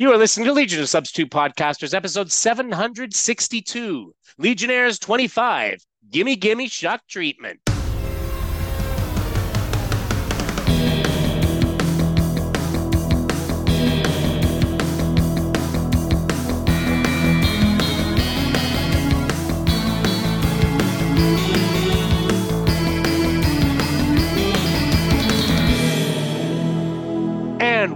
You are listening to Legion of Substitute Podcasters, episode 762, Legionnaires 25, Gimme Gimme Shock Treatment.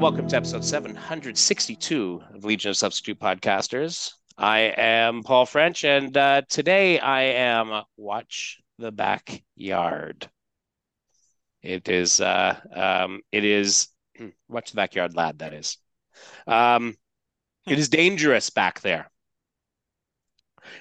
Welcome to episode 762 of Legion of Substitute Podcasters. I am Paul French, and uh, today I am Watch the Backyard. It is, uh, um, it is, Watch the Backyard Lad, that is. Um, it is dangerous back there.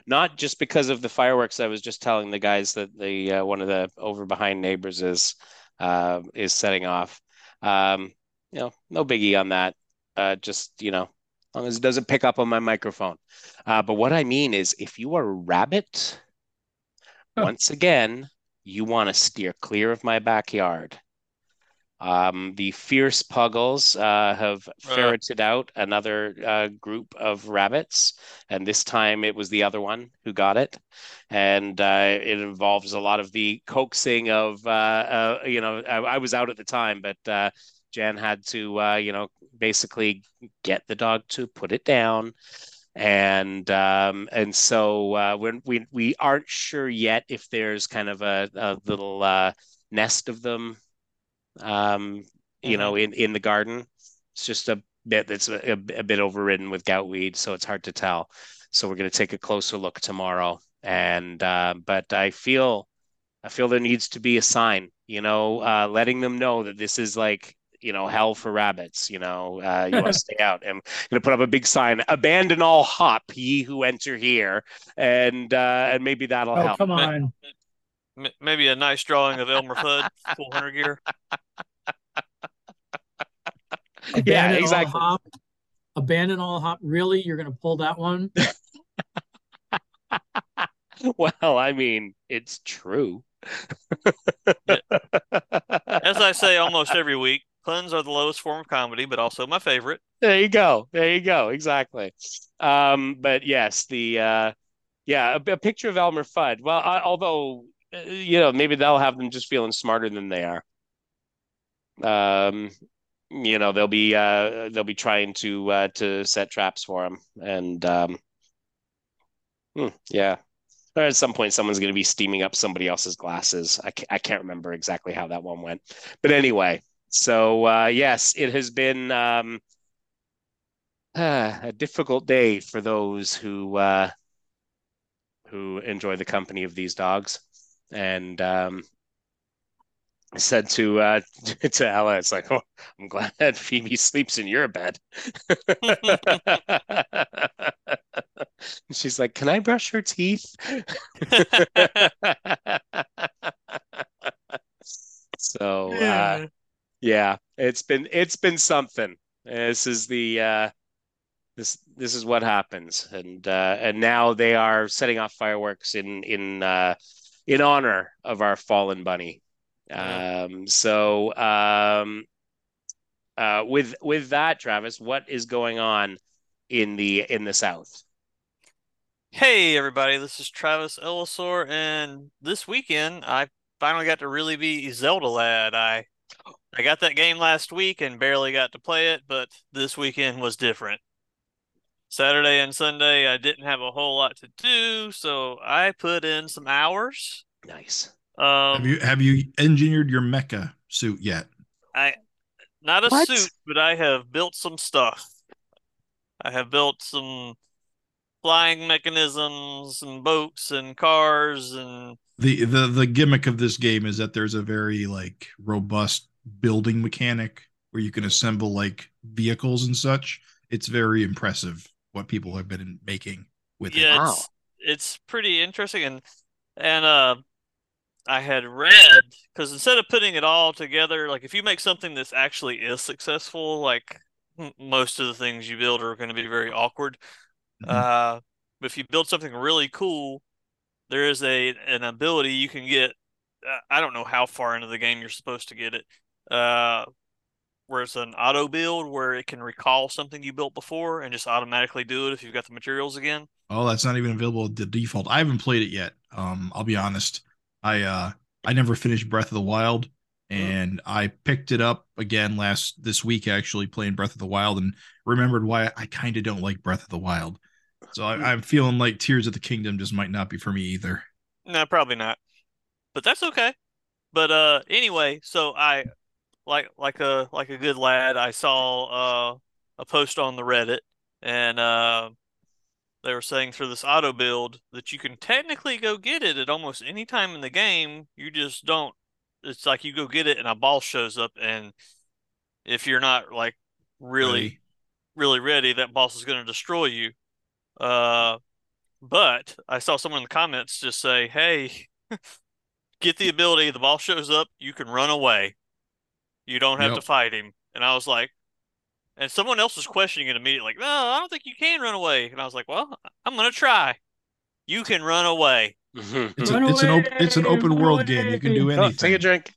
Not just because of the fireworks I was just telling the guys that the uh, one of the over behind neighbors is uh, is setting off. Um, you know, no biggie on that. Uh, just you know, as long as it doesn't pick up on my microphone. Uh, but what I mean is, if you are a rabbit, Huh. once again, you want to steer clear of my backyard. Um, the fierce puggles uh, have ferreted out another uh, group of rabbits, and this time it was the other one who got it. And uh, it involves a lot of the coaxing of, uh, uh, you know, I, I was out at the time, but uh, Jan had to, uh, you know, basically get the dog to put it down. And um, and so uh, when we we aren't sure yet if there's kind of a, a little uh, nest of them, um, you know, in in the garden. It's just a bit that's a, a, a bit overridden with gout weed, so it's hard to tell. So we're going to take a closer look tomorrow. And uh, but I feel I feel there needs to be a sign, you know, uh, letting them know that this is like, you know, hell for rabbits. You know, uh, you want to stay out. I'm going to put up a big sign: "Abandon all hop, ye who enter here," and uh, and maybe that'll Oh, help. come on. Maybe a nice drawing of Elmer Fudd, full hunter gear. Yeah, Abandon all exactly. hop. Abandon all hop. Really? You're going to pull that one? Well, I mean, it's true. As I say almost every week, puns are the lowest form of comedy, but also my favorite. There you go. There you go. Exactly. Um, but yes, the uh, yeah, a, a picture of Elmer Fudd. Well, I, although uh, you know, maybe they'll have them just feeling smarter than they are. Um, you know, they'll be uh, they'll be trying to uh, to set traps for him, and um, hmm, yeah. Or at some point, someone's going to be steaming up somebody else's glasses. I I can't remember exactly how that one went, but anyway. So uh, yes, it has been. Um, a difficult day for those who uh, who enjoy the company of these dogs. And um, I said to uh, to Ella, it's like, oh, I'm glad that Phoebe sleeps in your bed. She's like, can I brush her teeth? so uh, yeah, it's been it's been something. This is the uh, this this is what happens, and uh, and now they are setting off fireworks in in uh, in honor of our fallen bunny. Um, so um, uh, with with that, Travis, what is going on in the in the South? Hey, everybody, this is Travis Ellisor, and this weekend I finally got to really be Zelda lad. I I got that game last week and barely got to play it, but this weekend was different. Saturday and Sunday, I didn't have a whole lot to do, so I put in some hours. Nice. Um, Have you have you engineered your mecha suit yet? I not a What? suit, but I have built some stuff. I have built some flying mechanisms and boats and cars and The the the gimmick of this game is that there's a very like robust building mechanic where you can assemble like vehicles and such. It's very impressive what people have been making with it. yeah, Wow. it's it's pretty interesting and and uh I had read because instead of putting it all together, like if you make something that's actually is successful, like m- most of the things you build are going to be very awkward. Mhm. Uh, but if you build something really cool, there is a an ability you can get. Uh, I don't know how far into the game you're supposed to get it. Uh, where it's an auto build where it can recall something you built before and just automatically do it if you've got the materials again. Oh, that's not even available at the default. I haven't played it yet. Um, I'll be honest. I uh I never finished Breath of the Wild, and I picked it up again last this week actually playing Breath of the Wild and remembered why I kind of don't like Breath of the Wild. So I, I'm feeling like Tears of the Kingdom just might not be for me either. No, probably not. But that's okay. But uh anyway, so I like like a like a good lad, I saw uh a post on the Reddit and uh they were saying for this auto build that you can technically go get it at almost any time in the game. You just don't it's like you go get it and a boss shows up and if you're not like really Ready? really ready, that boss is going to destroy you. Uh, but I saw someone in the comments just say, "Hey, get the ability. The boss shows up, you can run away. You don't have Yep. to fight him." And I was like, and someone else was questioning it immediately, like, "No, I don't think you can run away." And I was like, "Well, I'm gonna try. You can run away." Mm-hmm. It's, Run a, it's an away, op- it's an open world game. You can do away. Oh, anything. take a drink.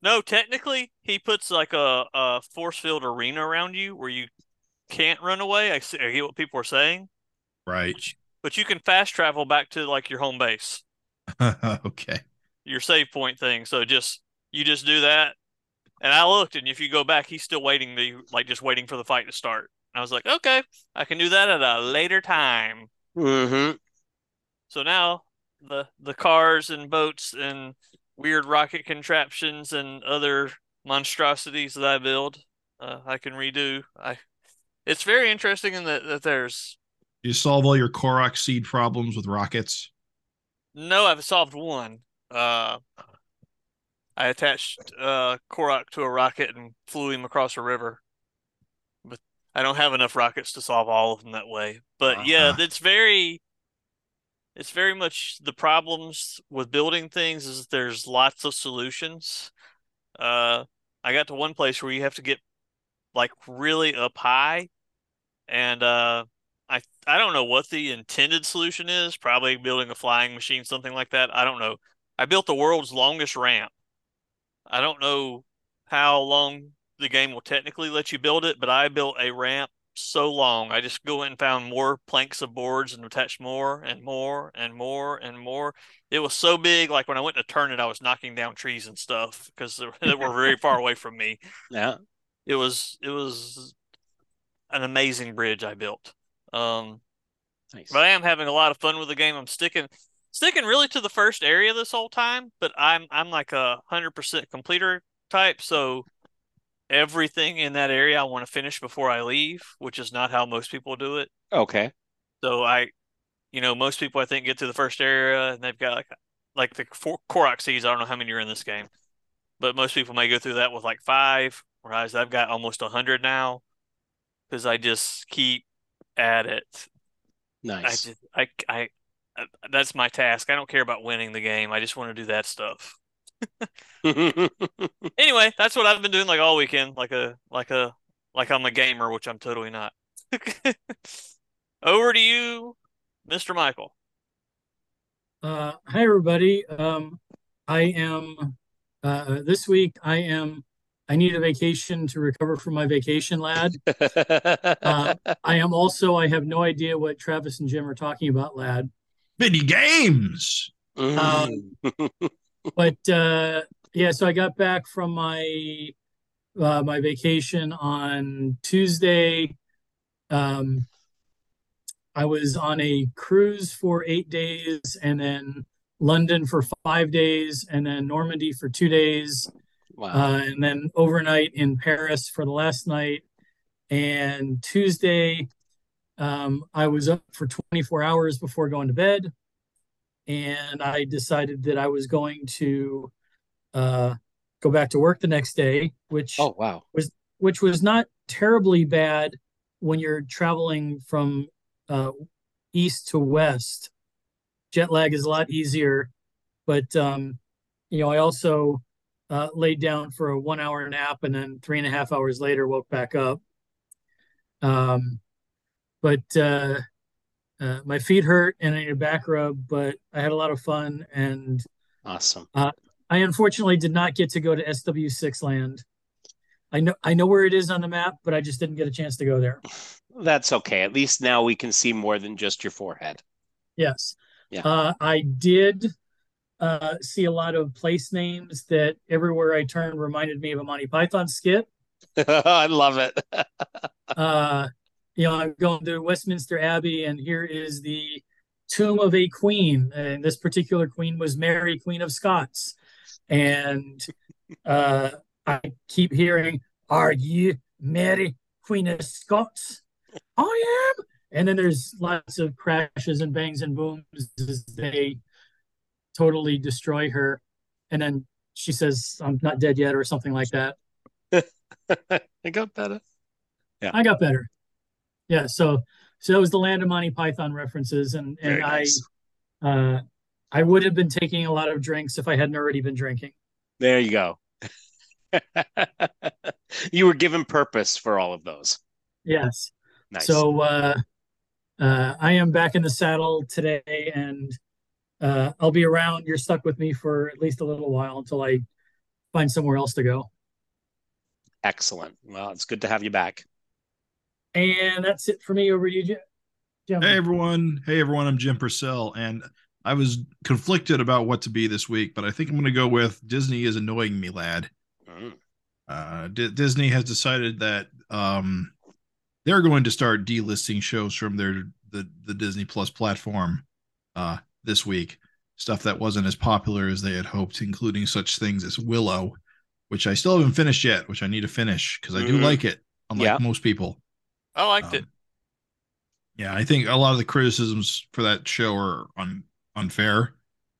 No, technically, he puts like a, a force field arena around you where you can't run away. I, see, I get what people are saying, Right. but you, but you can fast travel back to like your home base. okay. your save point thing. So just you just do that. And I looked, and if you go back, he's still waiting to like just waiting for the fight to start. And I was like, okay, I can do that at a later time. Mm-hmm. So now the the cars and boats and weird rocket contraptions and other monstrosities that I build, uh, I can redo. I it's very interesting in that that there's You solve all your Korok seed problems with rockets. No, I've solved one. Uh, I attached uh Korok to a rocket and flew him across a river. But I don't have enough rockets to solve all of them that way. But yeah, Uh-huh. it's very it's very much the problems with building things is that there's lots of solutions. Uh, I got to one place where you have to get like really up high and uh I I don't know what the intended solution is. Probably building a flying machine, something like that. I don't know. I built the world's longest ramp. I don't know how long the game will technically let you build it, but I built a ramp so long. I just go in and found more planks of boards and attached more and more and more and more. It was so big, like when I went to turn it, I was knocking down trees and stuff because they were very far away from me. Yeah. It was it was an amazing bridge I built. Um, Nice. but I am having a lot of fun with the game. I'm sticking sticking really to the first area this whole time, but I'm I'm like a hundred percent completer type, so everything in that area I want to finish before I leave, which is not how most people do it. Okay. So I, you know, most people I think get to the first area and they've got like like the four Korok seeds. I don't know how many are in this game, but most people may go through that with like five, whereas I've got almost a hundred now because I just keep at it. Nice. I just I I that's my task. I don't care about winning the game. I just want to do that stuff. Anyway, that's what I've been doing like all weekend, like a like a like I'm a gamer, which I'm totally not. Over to you, Mr. Michael. Uh, hi everybody. Um, I am uh, this week. I am. I need a vacation to recover from my vacation, lad. Uh, I am also. I have no idea what Travis and Jim are talking about, lad. Video games. Mm. But uh, yeah, so I got back from my uh, my vacation on Tuesday. Um, I was on a cruise for eight days, and then London for five days, and then Normandy for two days. Wow. uh, and then overnight in Paris for the last night. And Tuesday, um, I was up for 24 hours before going to bed. And I decided that I was going to uh, go back to work the next day, which oh wow. Was which was not terribly bad when you're traveling from uh, east to west. Jet lag is a lot easier, but um, you know, I also uh, laid down for a one hour nap and then three and a half hours later woke back up. Um, but uh, uh, my feet hurt and I need a back rub, but I had a lot of fun and Awesome. I unfortunately did not get to go to SW6 land. I know I know where it is on the map, but I just didn't get a chance to go there. That's okay. At least now we can see more than just your forehead. Yes. Yeah. Uh, I did uh, see a lot of place names that everywhere I turned reminded me of a Monty Python skit. I love it. Uh, you know, I'm going to Westminster Abbey, and here is the tomb of a queen, and this particular queen was Mary, Queen of Scots. And uh, I keep hearing, "Are you Mary, Queen of Scots?" I am. And then there's lots of crashes and bangs and booms as they totally destroy her. And then she says, "I'm not dead yet," or something like that. I got better. Yeah, I got better. Yeah. So so that was the land of Monty Python references, and and Very nice. I uh, I would have been taking a lot of drinks if I hadn't already been drinking. There you go. you were given purpose for all of those. Yes. Nice. So uh, uh, I am back in the saddle today, and uh, I'll be around. You're stuck with me for at least a little while until I find somewhere else to go. Excellent. Well, it's good to have you back. And that's it for me. Over to you, Jim. Jim. Hey everyone. Hey everyone, I'm Jim Purcell and I was conflicted about what to be this week, but I think I'm going to go with Disney is annoying me, lad. Mm. Uh, D- Disney has decided that um, they're going to start delisting shows from their the the Disney Plus platform uh, this week. Stuff that wasn't as popular as they had hoped, including such things as Willow, which I still haven't finished yet, which I need to finish because I do Mhm. like it, unlike Yeah. most people. I liked Um, it. Yeah, I think a lot of the criticisms for that show are un- unfair, to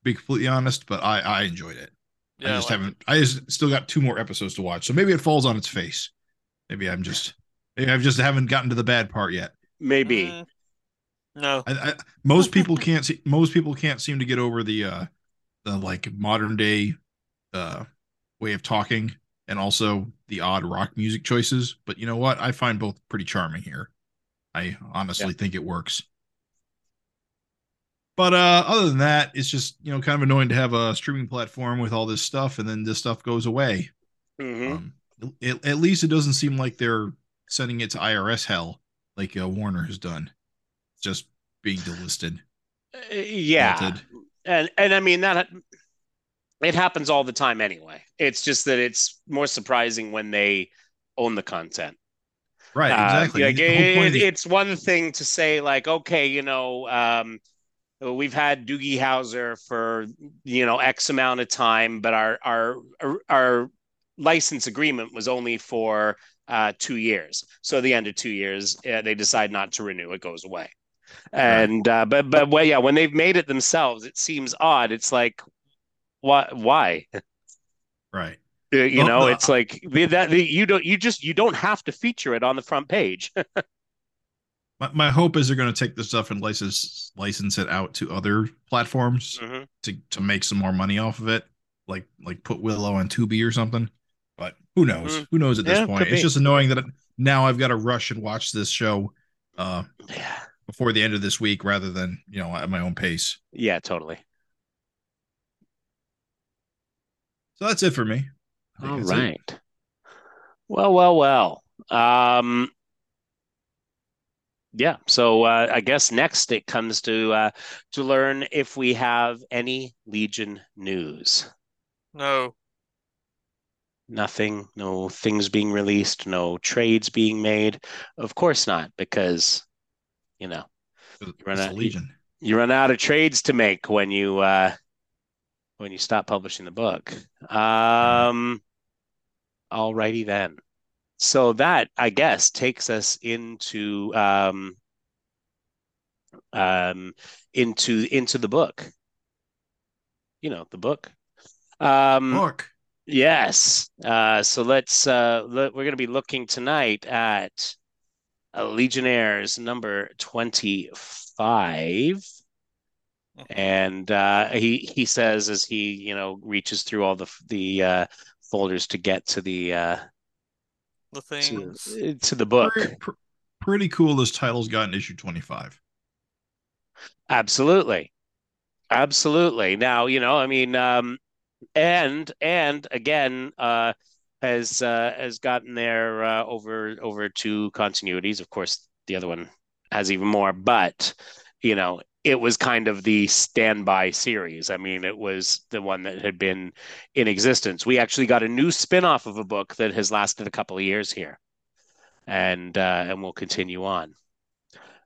be completely honest, but I I enjoyed it. Yeah, I just liked haven't. I just still got two more episodes to watch, so maybe it falls on its face. Maybe I'm just. Maybe I just haven't gotten to the bad part yet. Maybe. Mm, no. I, I, most people can't see. Most people can't seem to get over the uh the like modern day uh way of talking and also the odd rock music choices. But you know what? I find both pretty charming here. I honestly think it works. But uh other than that, it's just you know kind of annoying to have a streaming platform with all this stuff and then this stuff goes away. Mhm. Um, at, at least it doesn't seem like they're sending it to IRS hell like uh, Warner has done, just being delisted. Uh, yeah. melted. And and I mean that it happens all the time anyway. It's just that it's more surprising when they own the content. Right, Uh, exactly. like, whole point it- it's one thing to say like, okay, you know, um, we've had Doogie Howser for you know X amount of time, but our our our license agreement was only for uh, two years. So at the end of two years, uh, they decide not to renew. It goes away. And uh, but but well, yeah, when they've made it themselves, it seems odd. It's like, why why? right. Uh, You Well, know, no, it's like that you don't you just you don't have to feature it on the front page. My, my hope is they're going to take this stuff and license license it out to other platforms Mhm. to to make some more money off of it, like like put Willow on Tubi or something. But who knows? Mhm. Who knows at this Yeah, point? It's just annoying that it, now I've got to rush and watch this show uh, Yeah. before the end of this week rather than you know at my own pace. Yeah, totally. So that's it for me. I think All that's it. Well, well, well. Um, yeah. So uh, I guess next it comes to uh, to learn if we have any Legion news. No. Nothing. No things being released. No trades being made. Of course not, because you know It's run a out- Legion. you run out of trades to make when you uh, when you stop publishing the book. Um, alrighty then. So that I guess takes us into um, um, into into the book. You know the book. Um, Look, Yes. Uh, so let's uh, we're going to be looking tonight at uh, Legionnaires number 25. And uh, he he says as he, you know, reaches through all the the uh, folders to get to the uh, The to, things. to the book. pretty, pr- pretty cool. This title's got in issue twenty five. Absolutely. Absolutely. Now, you know, I mean, um, and and again, uh, has uh, has gotten there uh, over over two continuities. Of course, the other one has even more, but you know, it was kind of the standby series. I mean, it was the one that had been in existence. We actually got a new spin-off of a book that has lasted a couple of years here, and uh, and will continue on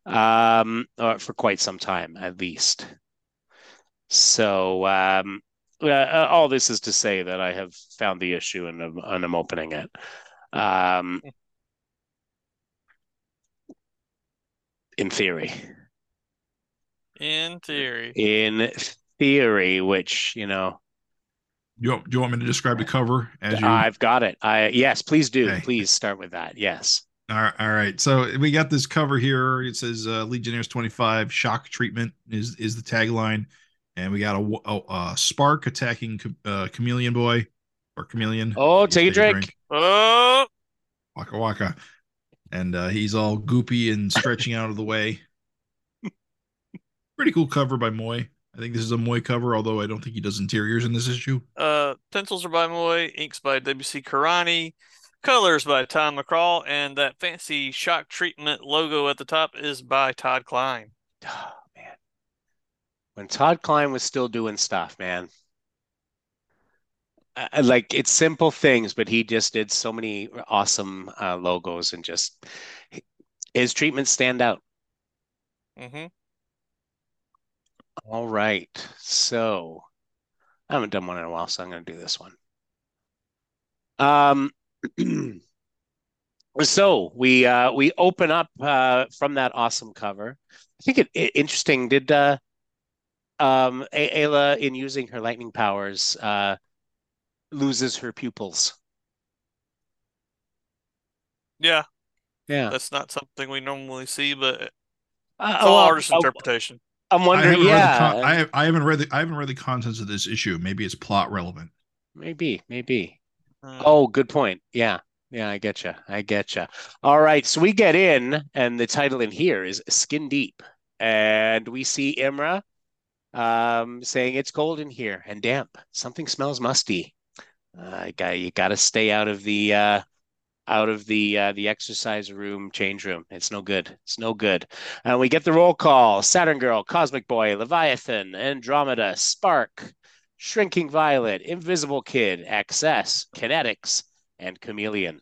um, for quite some time at least. So um, uh, all this is to say that I have found the issue and I'm, and I'm opening it. Um, in theory. In theory. In theory, which you know. You want, do you want me to describe the cover as you? I've got it. I yes, please do. Okay. Please start with that. Yes. All right, all right. So we got this cover here. It says uh, Legionnaires 25 shock treatment is is the tagline, and we got a, a, a spark attacking uh, chameleon boy or chameleon. Oh, take, a drink. drink. Oh, waka waka, and uh, he's all goopy and stretching out of the way. Pretty cool cover by Moy. I think this is a Moy cover, although I don't think he does interiors in this issue. Uh, pencils are by Moy, inks by W.C. Carani. Colors by Tom McCraw, and that fancy shock treatment logo at the top is by Todd Klein. Oh, man. When Todd Klein was still doing stuff, man. Uh, like it's simple things, but he just did so many awesome uh, logos and just his treatments stand out. Mm-hmm. All right. So I haven't done one in a while, so I'm going to do this one. Um, so we uh, we open up uh, from that awesome cover. I think it, it interesting. Did uh, um, Ayla, in using her lightning powers, uh, loses her pupils? Yeah, yeah. That's not something we normally see, but it's uh, all well, artist interpretation. I'm wondering. I yeah, con- I, I haven't read the I haven't read the contents of this issue. Maybe it's plot relevant. Maybe, maybe. Mm. Oh, good point. Yeah. Yeah, I get you. I get you. All right. So we get in, and the title in here is Skin Deep. And we see Imra um, saying it's cold in here and damp. Something smells musty. Uh, got, you got to stay out of the uh, out of the uh, the exercise room, change room. It's no good. It's no good. And we get the roll call: Saturn Girl, Cosmic Boy, Leviathan, Andromeda, Spark, Shrinking Violet, Invisible Kid, XS, Kinetics, and Chameleon.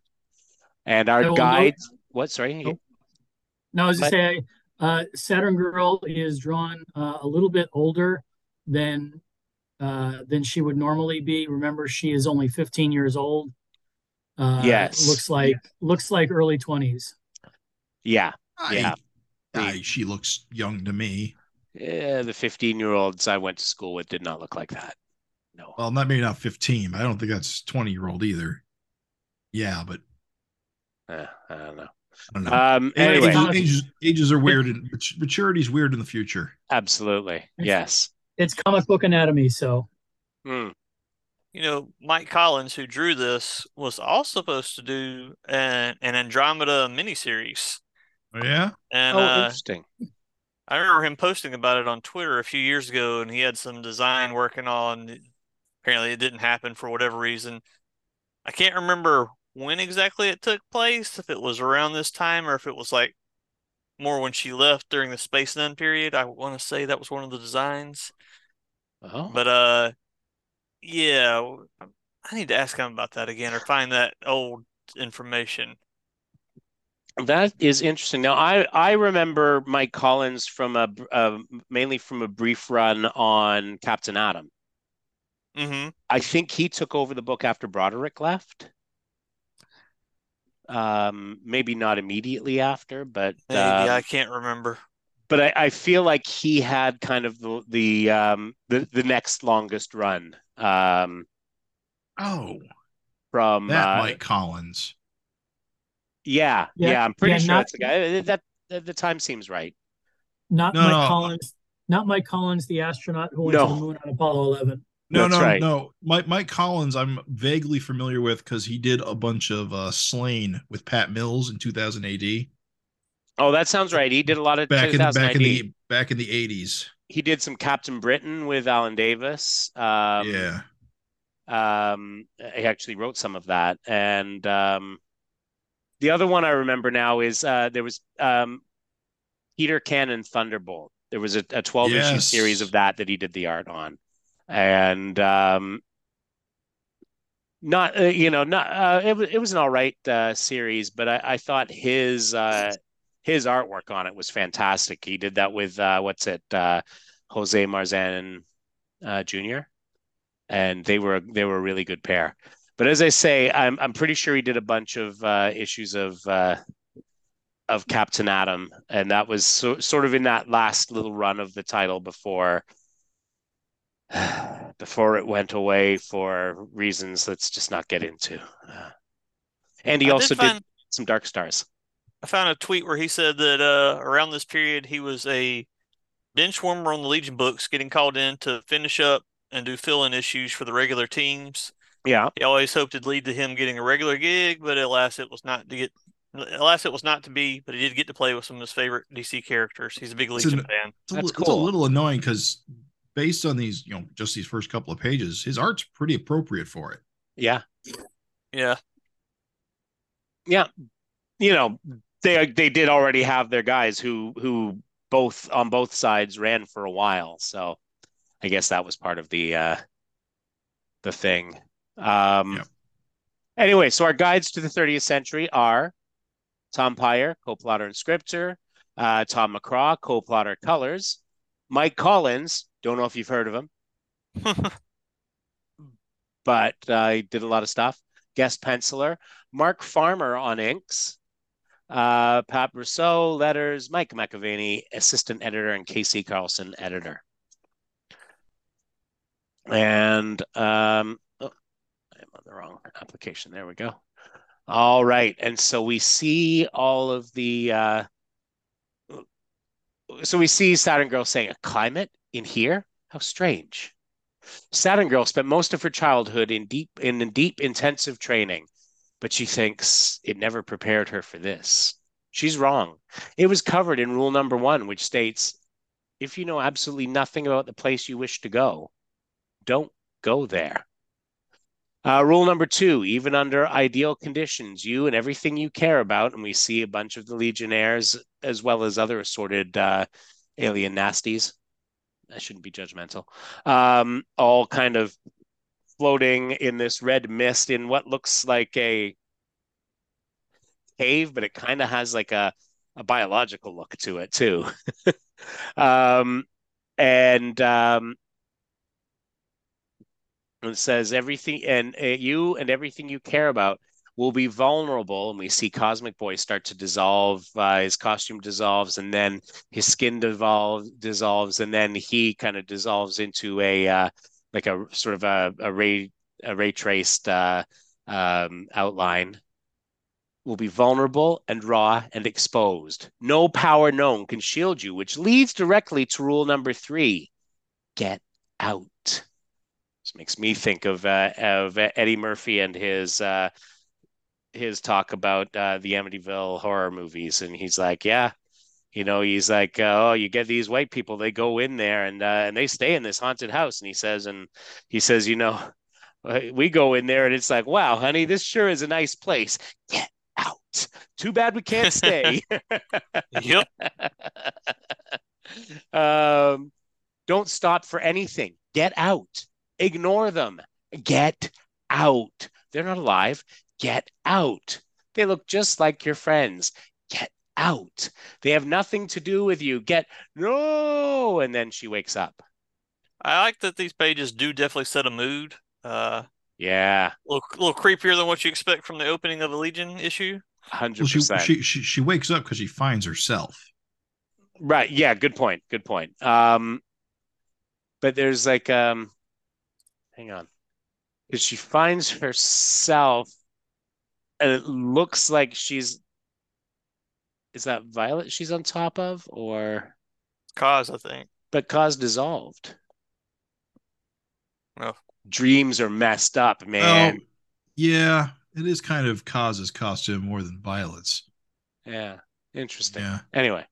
And our guide. What? Sorry. Nope. No, I was just saying, uh, Saturn Girl is drawn uh, a little bit older than uh, than she would normally be. Remember, she is only 15 years old. Uh, yes. Looks like looks like early 20s. Yeah. Yeah. I, she looks young to me. Yeah, the 15 year olds I went to school with did not look like that. No. Well, not maybe not 15. I don't think that's 20 year old either. Yeah, but uh, I don't know. I don't know. Um, anyway, ages, ages, ages, are weird, and maturity is weird in the future. Absolutely, yes. It's comic book anatomy, so. Mm. You know, Mike Collins, who drew this, was also supposed to do an, an Andromeda miniseries. Oh yeah. And oh, uh, interesting. I remember him posting about it on Twitter a few years ago, and he had some design working on. Apparently, it didn't happen for whatever reason. I can't remember when exactly it took place, if it was around this time or if it was like more when she left during the Space Nun period. I want to say that was one of the designs. Oh. But uh, yeah, I need to ask him about that again or find that old information. That is interesting. Now, I I remember Mike Collins from a uh, mainly from a brief run on Captain Atom. Mm-hmm. I think he took over the book after Broderick left. Um, maybe not immediately after, but maybe um, I can't remember. But I, I, feel like he had kind of the the um, the, the next longest run. Um, oh, from that uh, Mike Collins. Yeah, yeah, yeah I'm pretty yeah, sure not, that's the guy. That, that, the time seems right. Not no, Mike no. Collins. Not Mike Collins, the astronaut who went no. to the moon on Apollo 11. No, That's no, right. no. Mike Mike Collins, I'm vaguely familiar with because he did a bunch of uh Sláine with Pat Mills in 2000 AD. Oh, that sounds right. He did a lot of back in back in the back in the 80s. He did some Captain Britain with Alan Davis. Um, yeah. Um, he actually wrote some of that, and um, the other one I remember now is uh, there was um, Peter Cannon Thunderbolt. There was a, a 12 yes. issue series of that that he did the art on, and um, not uh, you know not uh, it was it was an all right uh, series, but I, I thought his uh, his artwork on it was fantastic. He did that with uh, what's it, uh, Jose Marzan Jr. and they were they were a really good pair. But as I say, I'm I'm pretty sure he did a bunch of issues of of Captain Atom, and that was so, sort of in that last little run of the title before before it went away for reasons let's just not get into. Uh, and he I also did, find, did, some Dark Stars. I found a tweet where he said that uh, around this period he was a bench warmer on the Legion books, getting called in to finish up and do fill-in issues for the regular teams. Yeah, he always hoped it'd lead to him getting a regular gig, but alas, it was not to get Alas, it was not to be, but he did get to play with some of his favorite DC characters. He's a big Legion it's fan. It's a, That's cool. It's a little annoying because based on these, you know, just these first couple of pages, his art's pretty appropriate for it. Yeah. Yeah. Yeah. You know, they they did already have their guys who who both on both sides ran for a while. So I guess that was part of the uh the thing. Um yeah. anyway, so our guides to the 30th century are Tom Peyer, co-plotter and scripter, uh, Tom McCraw, co-plotter colors, Mike Collins, don't know if you've heard of him, but uh, he did a lot of stuff. Guest penciler, Mark Farmer on inks, uh, Pat Brousseau, letters, Mike McAvennie, assistant editor, and KC Carlson, editor. And um, oh, I'm on the wrong application. There we go. All right. And so we see all of the uh so we see Saturn Girl saying a climate in here? How strange. Saturn Girl spent most of her childhood in deep in deep intensive training, but she thinks it never prepared her for this. She's wrong. It was covered in rule number 1 which states if you know absolutely nothing about the place you wish to go, don't go there. Uh, rule number two, even under ideal conditions, you and everything you care about, and we see a bunch of the Legionnaires as well as other assorted uh, alien nasties. I shouldn't be judgmental. Um, all kind of floating in this red mist in what looks like a cave, but it kind of has like a, a biological look to it too. um, and um, it says everything and uh, you and everything you care about will be vulnerable and we see cosmic boy start to dissolve uh, his costume dissolves and then his skin dissolves dissolves and then he kind of dissolves into a uh, like a sort of a, a ray a ray traced uh, um, outline will be vulnerable and raw and exposed. No power known can shield you which leads directly to rule number three get out. This makes me think of uh, of Eddie Murphy and his uh, his talk about uh, the Amityville horror movies, and he's like, yeah, you know, he's like, oh, you get these white people, they go in there and uh, and they stay in this haunted house, and he says, and he says, you know, we go in there and it's like, wow, honey, this sure is a nice place. Get out. Too bad we can't stay. yep. um, don't stop for anything. Get out. Ignore them. Get out. They're not alive. Get out. They look just like your friends. Get out. They have nothing to do with you. Get no. And then she wakes up. I like that these pages do definitely set a mood. Uh, yeah, a little, a little creepier than what you expect from the opening of a Legion issue. Hundred well, percent. She, she she wakes up because she finds herself. Right. Yeah. Good point. Good point. Um, but there's like um, hang on is she finds herself and it looks like she's is that violet she's on top of or? Cause i think. But cause dissolved. Oh dreams are messed up man. oh, yeah it is kind of cause's costume more than violet's. Yeah interesting. Yeah. Anyway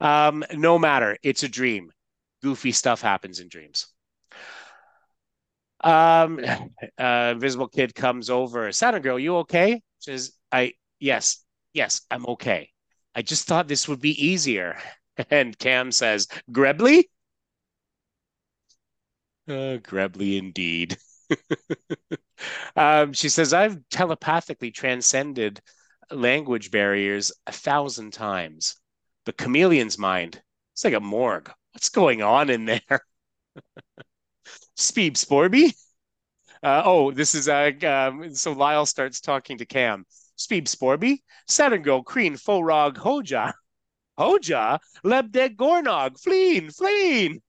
um no matter it's a dream. Goofy stuff happens in dreams. Um, uh, Invisible Kid comes over. Saturn Girl, you okay? She says, I, yes, yes, I'm okay. I just thought this would be easier. And Cam says, Grebly? Uh, Grebly indeed. um, she says, I've telepathically transcended language barriers a thousand times. The chameleon's mind, it's like a morgue. What's going on in there? Speed Sporby? Uh, oh, this is uh, um, so Lyle starts talking to Cam. Speed Sporby, Girl, Kreen, Forog, Hoja, Hoja, Lebdeg Gornog, Fleen, Fleen.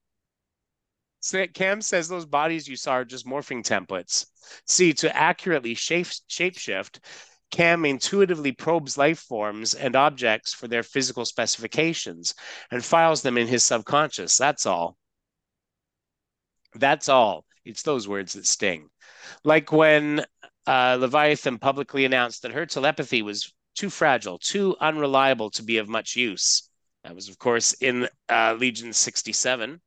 Cam says those bodies you saw are just morphing templates. See, to accurately shape shapeshift, Cam intuitively probes life forms and objects for their physical specifications and files them in his subconscious. That's all. That's all. It's those words that sting. Like when uh, Leviathan publicly announced that her telepathy was too fragile, too unreliable to be of much use. That was, of course, in uh, Legion 67.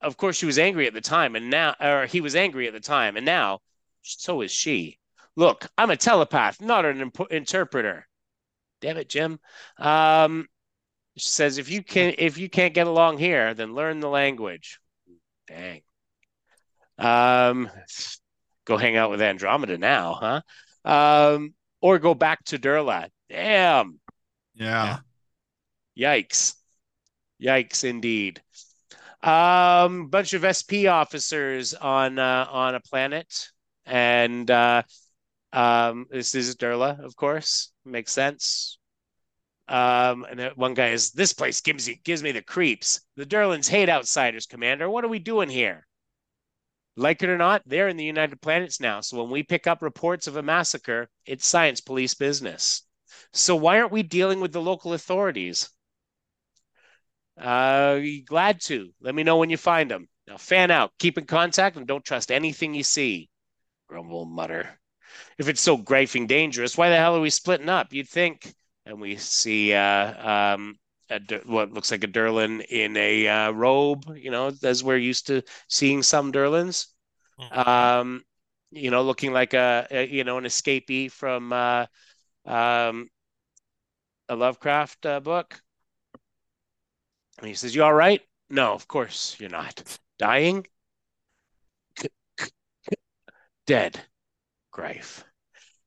Of course, she was angry at the time, and now, or he was angry at the time, and now, so is she. Look, I'm a telepath, not an imp- interpreter. Damn it, Jim. Um, she says, if you can, if you can't get along here, then learn the language. Dang. Um, go hang out with Andromeda now, huh? Um, or go back to Durla. Damn. Yeah. Yikes. Yikes indeed. Um, bunch of SP officers on uh, on a planet, and uh, um, this is Durla, of course. Makes sense. Um, and one guy is this place gives you gives me the creeps. The Durlans hate outsiders, Commander. What are we doing here? Like it or not, they're in the United Planets now. So when we pick up reports of a massacre, it's science police business. So why aren't we dealing with the local authorities? Uh, glad to. Let me know when you find them. Now fan out, keep in contact, and don't trust anything you see. Grumble mutter. If it's so griping dangerous, why the hell are we splitting up? You'd think. And we see uh, um, a, what looks like a Durlan in a uh, robe, you know, as we're used to seeing some Durlans. Mm-hmm. Um, you know, looking like a, a, you know an escapee from uh, um, a Lovecraft uh, book. And he says, "You all right?" No, of course you're not. Dying? Dead. Greif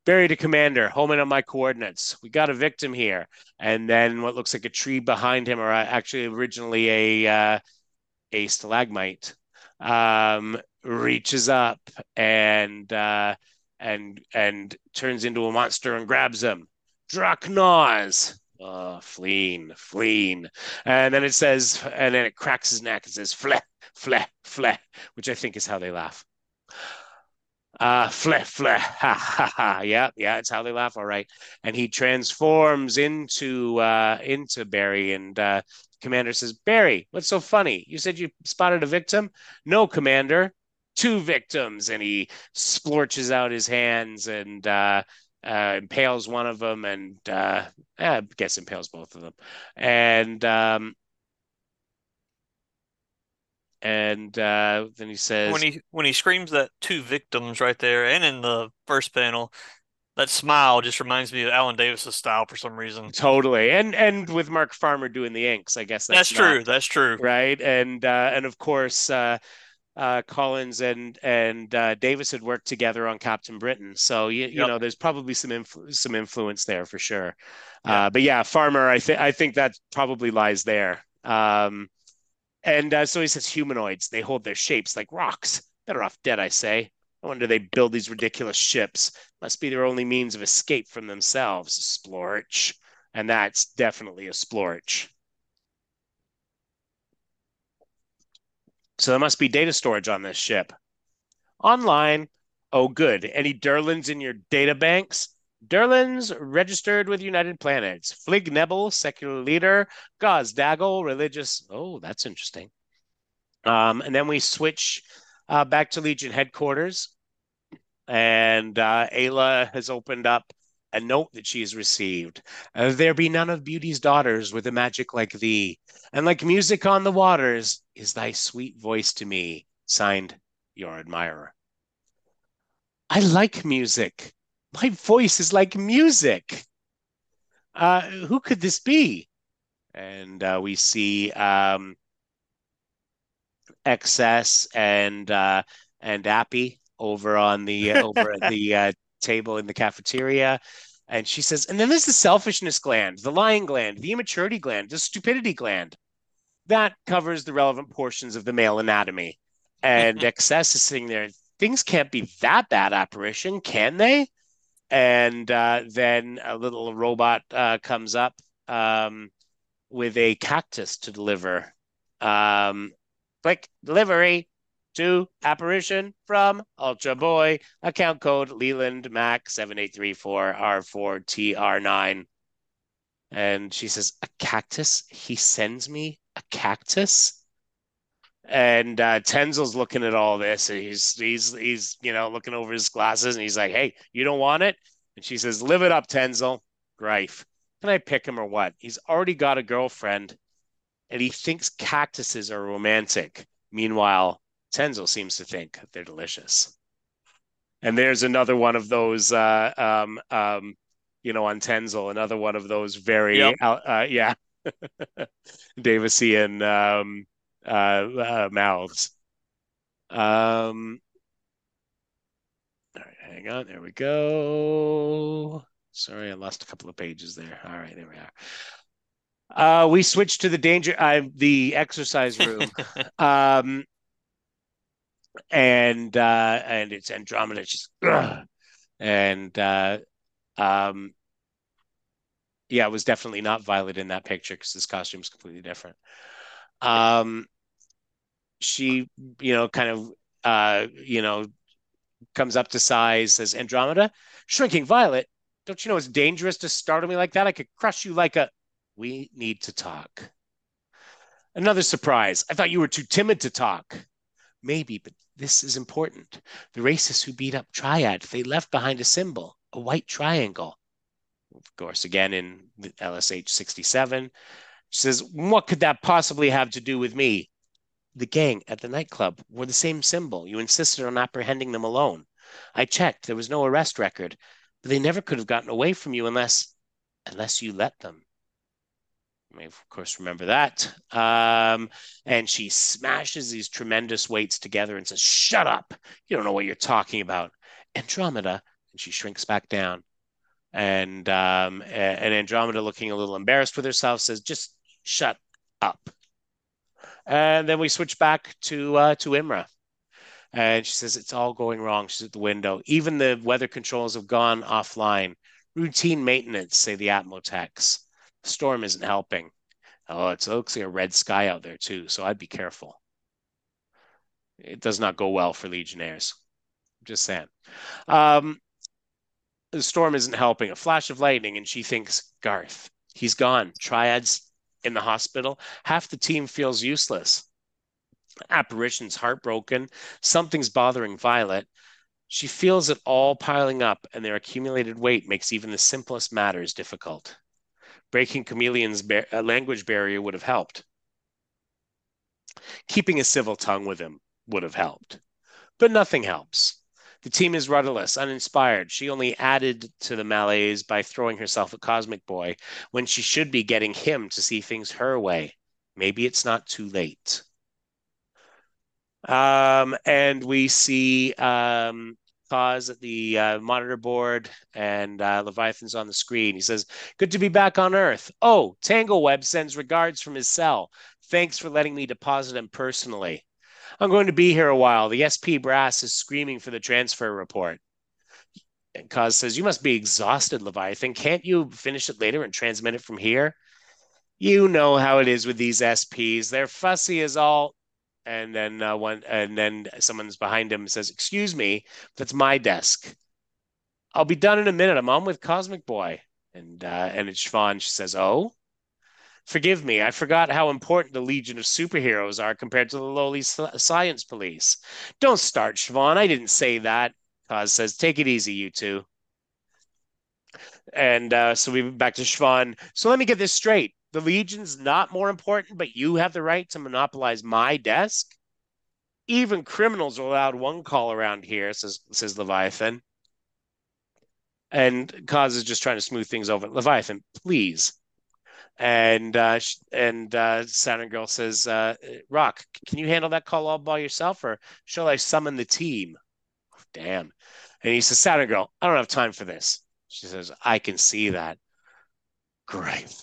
buried a commander, home in on my coordinates. We got a victim here. And then what looks like a tree behind him, or actually originally a uh, a stalagmite, um, reaches up and uh, and and turns into a monster and grabs him. Draknaz. Oh, fleen, fleen. And then it says, and then it cracks his neck and says, fleh, fleh, fleh, which I think is how they laugh. Uh, fleh, fleh, ha, ha, ha. Yeah, yeah, it's how they laugh. All right. And he transforms into uh, into Barry, and uh, Commander says, Barry, what's so funny? You said you spotted a victim? No, Commander, two victims. And he splorches out his hands and uh, uh, impales one of them, and uh, I guess impales both of them. And um, and uh, then he says when he when he screams that two victims right there, and in the first panel, that smile just reminds me of Alan Davis's style for some reason. Totally, and and with Mark Farmer doing the inks, I guess that's, that's true. That's true, right? And uh, and of course, uh, uh, Collins and and uh, Davis had worked together on Captain Britain, so you, you yep. know there's probably some influ- some influence there for sure. Uh, but yeah, Farmer, I think I think that probably lies there. Um, and uh, so he says humanoids, they hold their shapes like rocks. Better off dead, I say. No wonder they build these ridiculous ships. Must be their only means of escape from themselves. Splorch. And that's definitely a splorch. So there must be data storage on this ship. Online. Oh, good. Any Durlans in your data banks? Durlans registered with United Planets. Flig Nebel, secular leader. Gozdagel, religious. Oh, that's interesting. Um, and then we switch uh, back to Legion headquarters. And uh, Ayla has opened up a note that she has received. Uh, there be none of beauty's daughters with a magic like thee, and like music on the waters is thy sweet voice to me. Signed, your admirer. I like music. My voice is like music. Uh, who could this be? And uh, we see um, XS and uh, and Appy over on the over at the uh, table in the cafeteria. And she says, and then there's the selfishness gland, the lying gland, the immaturity gland, the stupidity gland. That covers the relevant portions of the male anatomy. And XS is sitting there. Things can't be that bad, apparition, can they? And uh, then a little robot uh, comes up um, with a cactus to deliver. Um, click delivery to apparition from Ultra Boy. Account code Leland Mac 7834R4TR9. And she says, A cactus? He sends me a cactus? And uh, Tenzil's looking at all this, and he's he's he's you know looking over his glasses, and he's like, "Hey, you don't want it?" And she says, "Live it up, Tenzil." Grife. Can I pick him or what? He's already got a girlfriend, and he thinks cactuses are romantic. Meanwhile, Tenzil seems to think they're delicious. And there's another one of those, uh, um, um, you know, on Tenzil, another one of those very, Yep. uh, yeah, Davisian um, uh, uh, mouths. Um, all right, hang on. There we go. Sorry, I lost a couple of pages there. All right, there we are. Uh, we switched to the danger, uh, the exercise room. um, and uh and it's Andromeda just ugh. and uh um yeah it was definitely not Violet in that picture because this costume is completely different um she you know kind of uh you know comes up to size says Andromeda shrinking Violet don't you know it's dangerous to startle me like that I could crush you like a we need to talk another surprise I thought you were too timid to talk Maybe, but this is important. The racists who beat up Triad, they left behind a symbol, a white triangle. Of course, again in LSH 67. She says, What could that possibly have to do with me? The gang at the nightclub wore the same symbol. You insisted on apprehending them alone. I checked. There was no arrest record, but they never could have gotten away from you unless unless you let them. You may, of course, remember that. Um, and she smashes these tremendous weights together and says, Shut up. You don't know what you're talking about. Andromeda. And she shrinks back down. And um, and Andromeda, looking a little embarrassed with herself, says, Just shut up. And then we switch back to uh, to Imra. And she says, It's all going wrong. She's at the window. Even the weather controls have gone offline. Routine maintenance, say the Atmotechs storm isn't helping. Oh, it looks like a red sky out there too, so I'd be careful. It does not go well for Legionnaires. Just saying. Um, the storm isn't helping. A flash of lightning, and she thinks Garth. He's gone. Triads in the hospital. Half the team feels useless. Apparition's heartbroken. Something's bothering Violet. She feels it all piling up, and their accumulated weight makes even the simplest matters difficult breaking Chameleon's bar- uh, language barrier would have helped. Keeping a civil tongue with him would have helped. But nothing helps. The team is rudderless, uninspired. She only added to the malaise by throwing herself at Cosmic Boy when she should be getting him to see things her way. Maybe it's not too late. Um, and we see um, Cause at the uh, monitor board, and uh, Leviathan's on the screen. He says, Good to be back on Earth. Oh, Tangleweb sends regards from his cell. Thanks for letting me deposit him personally. I'm going to be here a while. The SP brass is screaming for the transfer report. And Cause says, You must be exhausted, Leviathan. Can't you finish it later and transmit it from here? You know how it is with these SPs. They're fussy as all and then uh, one and then someone's behind him says, "Excuse me, that's my desk. I'll be done in a minute. I'm on with Cosmic Boy." And uh, and it's Shvaughn. She says, "Oh, forgive me. I forgot how important the Legion of Superheroes are compared to the lowly science police. Don't start, Shvaughn. I didn't say that." Cause says, "Take it easy, you two. And uh, so we back to Shvaughn. So let me get this straight the Legion's not more important, but you have the right to monopolize my desk? even criminals are allowed one call around here, says says Leviathan. And Cause is just trying to smooth things over. Leviathan, please. And uh, and uh, Saturn Girl says, uh, "Rokk, can you handle that call all by yourself, or shall I summon the team?" Oh, Damn. And he says, "Saturn Girl, I don't have time for this." She says, "I can see that." Great.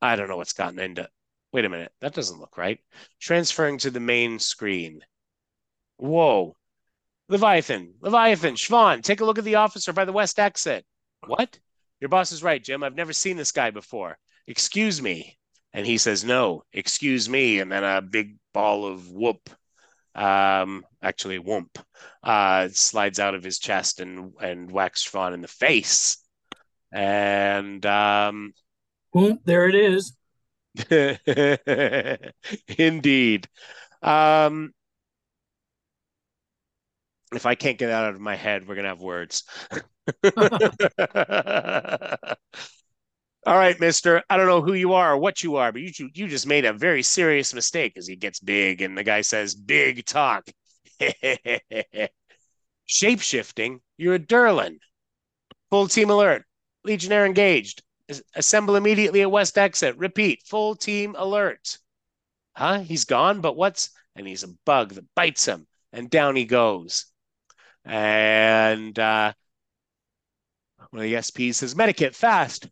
I don't know what's gotten into. Wait a minute, that doesn't look right. Transferring to the main screen. Whoa. Leviathan, Leviathan, Shvaughn, take a look at the officer by the west exit. What? Your boss is right, Jim. I've never seen this guy before excuse me. And he says, no, excuse me. And then a big ball of whoop, um, actually whoop, uh, slides out of his chest and, and whacks Shvaughn in the face. And, um, Boom, there it is. Indeed. Um, if I can't get that out of my head, we're gonna have words. All right, mister. I don't know who you are or what you are, but you you just made a very serious mistake as he gets big and the guy says, Big talk. Shape shifting, you're a Durlan. Full team alert. Legionnaire engaged. Assemble immediately at West Exit. Repeat, full team alert. Huh? He's gone, but what's and he's a bug that bites him, and down he goes. And uh one of the SPs says, Medikit, fast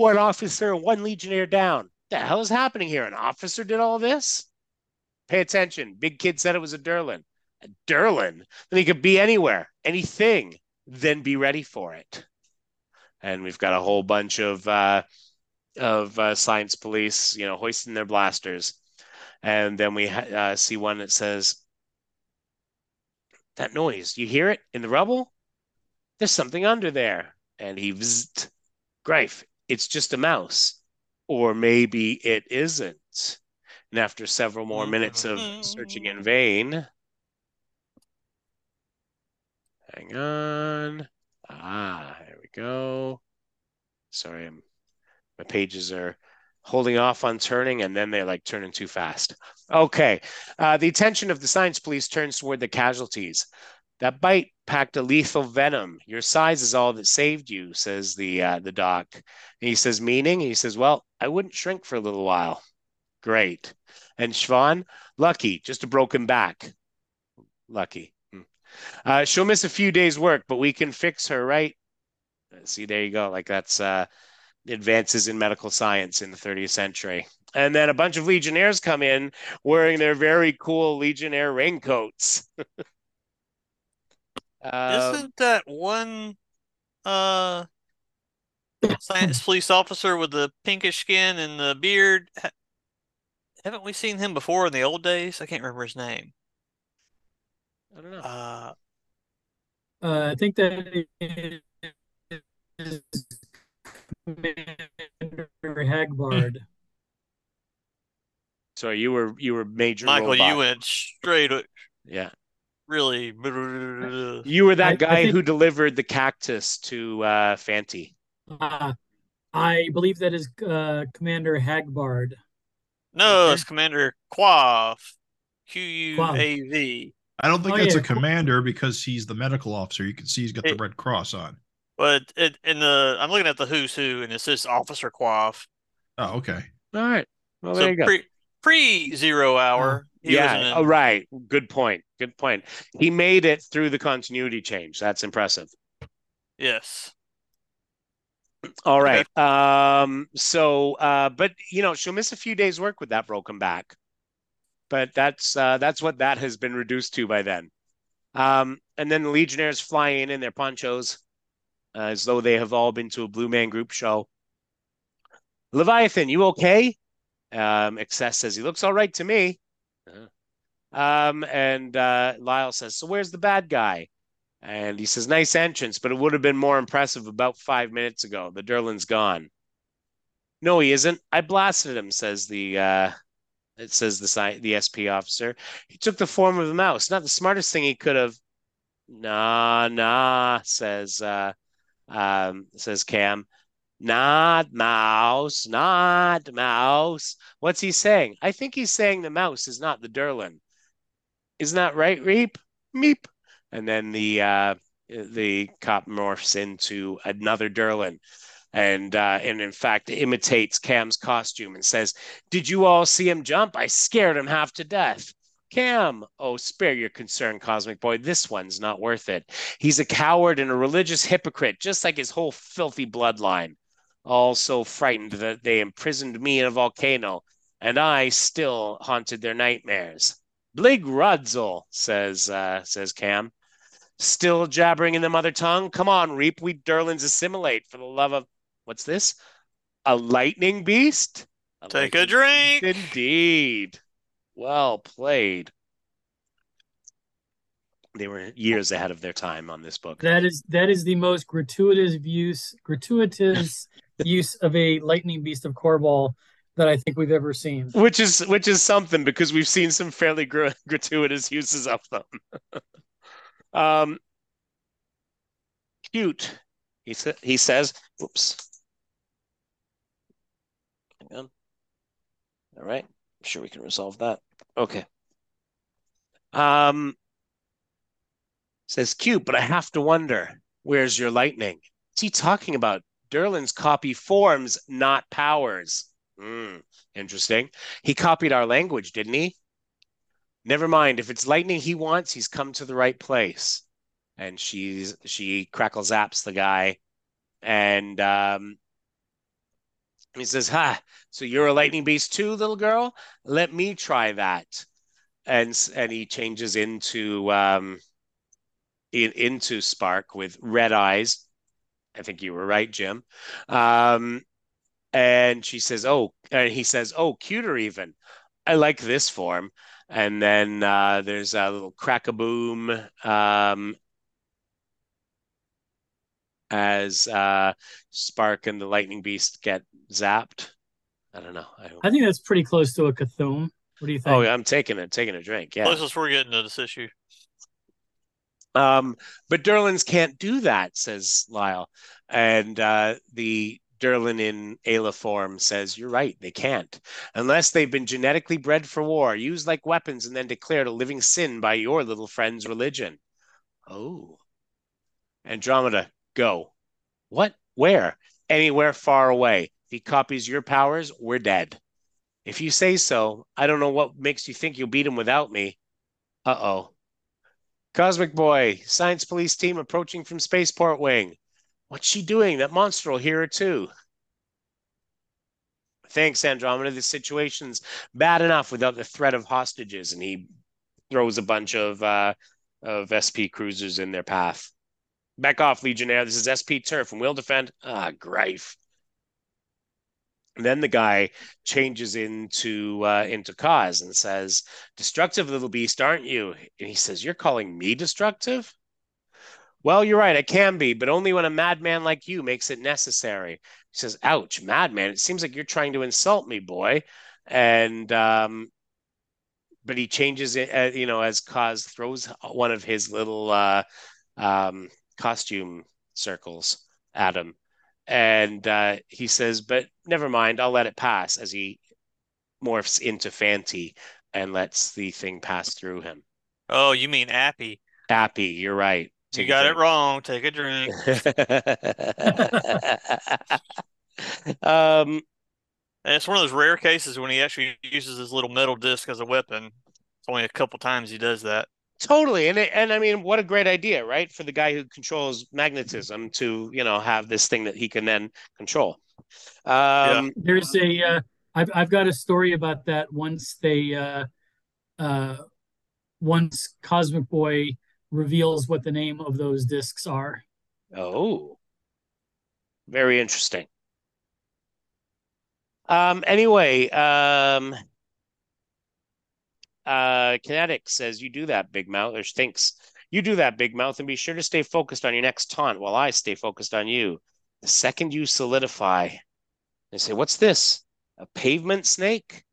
one officer, one legionnaire down. The hell is happening here? An officer did all this? Pay attention. Big kid said it was a Durlan. A Durlan? Then he could be anywhere, anything. Then be ready for it. And we've got a whole bunch of uh, of uh, science police, you know, hoisting their blasters. And then we uh, see one that says, "That noise, you hear it in the rubble? There's something under there." And he, vzzt, Grife, it's just a mouse. Or maybe it isn't. And after several more minutes of searching in vain, hang on. Ah, there we go. Sorry, I'm, my pages are holding off on turning and then they're like turning too fast. Okay. Uh, the attention of the science police turns toward the casualties. That bite packed a lethal venom. Your size is all that saved you, says the uh, the doc. And he says, meaning? He says, well, I wouldn't shrink for a little while. Great. And Shvaughn, lucky, just a broken back. Lucky. Hmm. Uh, she'll miss a few days' work, but we can fix her, right? See, there you go. Like that's uh, advances in medical science in the 30th century. And then a bunch of legionnaires come in wearing their very cool legionnaire raincoats. Um, Isn't that one uh science police officer with the pinkish skin and the beard? Ha- haven't we seen him before in the old days? I can't remember his name. I don't know. Uh, uh, I think that is Commander Hagbard. So you were you were major Michael, robot. you went straight. yeah. Really. You were that I- I guy think- who delivered the cactus to uh, Fanti. Uh, I believe that is uh, Commander Hagbard. No, Okay. it's Commander Quav. Q U A V. I don't think Oh, that's yeah. a commander because he's the medical officer. You can see he's got the It- red cross on. But it, in the I'm looking at the who's who, and it says Officer Quav. Oh, okay. All right. Well, so there you go. pre pre zero hour. he yeah. Oh, right. Good point. Good point. He made it through the continuity change. That's impressive. Yes. All right. Okay. Um. So, uh, but you know, she'll miss a few days' work with that broken back. But that's uh, that's what that has been reduced to by then. Um, and then the Legionnaires fly in in their ponchos, uh, as though they have all been to a Blue Man Group show. Leviathan, you okay? Um, XS says he looks all right to me. Um, and uh, Lyle says, so where's the bad guy? And he says, nice entrance, but it would have been more impressive about five minutes ago. The Durlan's gone. No, he isn't. I blasted him, says the uh it says the sci- the SP officer. He took the form of a mouse. Not the smartest thing he could have. Nah, nah, says uh um says Cam. Not mouse, not mouse. What's he saying? I think he's saying the mouse is not the Durlan. Isn't that right, Reep? Meep. And then the uh, the cop morphs into another Durlan. and uh, and in fact imitates Cam's costume and says, "Did you all see him jump? I scared him half to death." Cam, oh, spare your concern, Cosmic Boy. This one's not worth it. He's a coward and a religious hypocrite, just like his whole filthy bloodline. All so frightened that they imprisoned me in a volcano, and I still haunted their nightmares. Blig Rudzel, says uh, says Cam. Still jabbering in the mother tongue? Come on, Reep, we Durlans assimilate for the love of what's this? A lightning beast? A Take lightning a drink. Beast indeed. Well played. They were years ahead of their time on this book. That is that is the most gratuitous use gratuitous use of a lightning beast of Korbal that I think we've ever seen. Which is which is something because we've seen some fairly gr- gratuitous uses of them. um, cute. He sa- he says. Whoops. Hang on. All right. I'm sure we can resolve that. Okay. Um. Says cute, but I have to wonder. Where's your lightning? What's he talking about? Durlan's copy forms, not powers. Mm, interesting. He copied our language, didn't he? Never mind. If it's lightning he wants, he's come to the right place. And she's she crackle zaps the guy, and um, he says, "Ha! So you're a lightning beast too, little girl? Let me try that." And and he changes into um, in, into Spark with red eyes. I think you were right, Jim. Um, and she says, "Oh," and he says, "Oh, cuter even." I like this form. And then uh, there's a little crack a boom um, as uh, Spark and the Lightning Beast get zapped. I don't know. I, I think that's pretty close to a Cthulhu. What do you think? Oh, yeah, I'm taking it, taking a drink. Yeah, closest we're getting to this issue. Um, but Durlans can't do that, says Lyle, and uh, the Durlan in Ayla form says, You're right, they can't. Unless they've been genetically bred for war, used like weapons, and then declared a living sin by your little friend's religion. Oh. Andromeda, go. What? Where? Anywhere far away. If he copies your powers, we're dead. If you say so, I don't know what makes you think you'll beat him without me. Uh oh. Cosmic Boy, Science Police team approaching from Spaceport Wing. What's she doing? That monster will hear her too. Thanks, Andromeda. The situation's bad enough without the threat of hostages. And he throws a bunch of uh, of SP cruisers in their path. Back off, Legionnaire. This is SP Turf, and we'll defend. Ah, Grife. And then the guy changes into uh, into Cause and says, "Destructive little beast, aren't you?" And he says, "You're calling me destructive?" Well, you're right. It can be, but only when a madman like you makes it necessary. He says, Ouch, madman. It seems like you're trying to insult me, boy. And, um, but he changes it, uh, you know, as Cause throws one of his little uh, um, costume circles at him. And uh, he says, But never mind, I'll let it pass as he morphs into Fanti and lets the thing pass through him. Oh, you mean Appy? Appy, you're right. Take you got it wrong. Take a drink. um, and it's one of those rare cases when he actually uses his little metal disc as a weapon. It's only a couple times he does that. Totally, and it, and I mean, what a great idea, right? For the guy who controls magnetism to you know have this thing that he can then control. Um, yeah. There's a uh, I've I've got a story about that. Once they uh, uh, once Cosmic Boy reveals what the name of those discs are. Oh, very interesting. Um, anyway, um, uh, Kinetix says you do that, Big Mouth, or thinks you do that, Big Mouth, and be sure to stay focused on your next taunt while I stay focused on you. The second you solidify, they say, What's this? A pavement snake?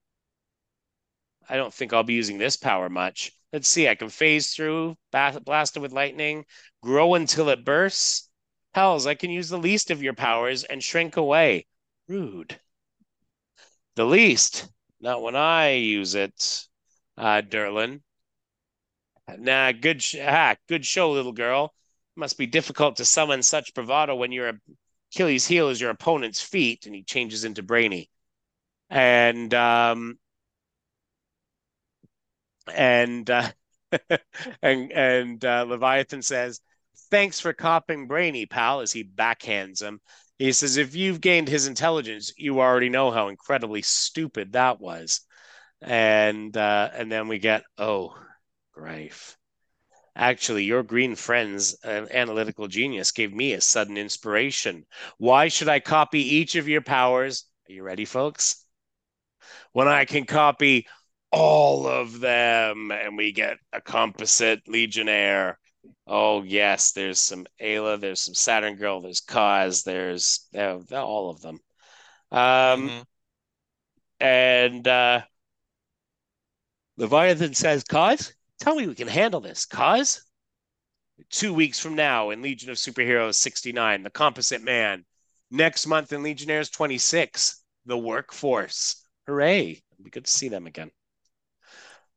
I don't think I'll be using this power much. Let's see, I can phase through, blast it with lightning, grow until it bursts. Hells, I can use the least of your powers and shrink away. Rude. The least, not when I use it, uh, Durlan. Nah, good, sh- ah, good show, little girl. Must be difficult to summon such bravado when your Achilles' heel is your opponent's feet, and he changes into Brainy. And um, and uh, and and uh, Leviathan says, "Thanks for copping Brainy, pal." As he backhands him, he says, "If you've gained his intelligence, you already know how incredibly stupid that was." And uh, and then we get, "Oh, Grife." Actually, your green friend's uh, analytical genius gave me a sudden inspiration. Why should I copy each of your powers? Are you ready, folks? When I can copy all of them and we get a composite legionnaire. Oh, yes, there's some Ayla, there's some Saturn Girl, there's Kaz, there's uh, all of them. Um, Mhm. and uh, Leviathan says, Cause, tell me we can handle this. Cause? Two weeks from now in Legion of Superheroes 69, The Composite Man. Next month in Legionnaires 26, The Workforce. Hooray. It'd be good to see them again.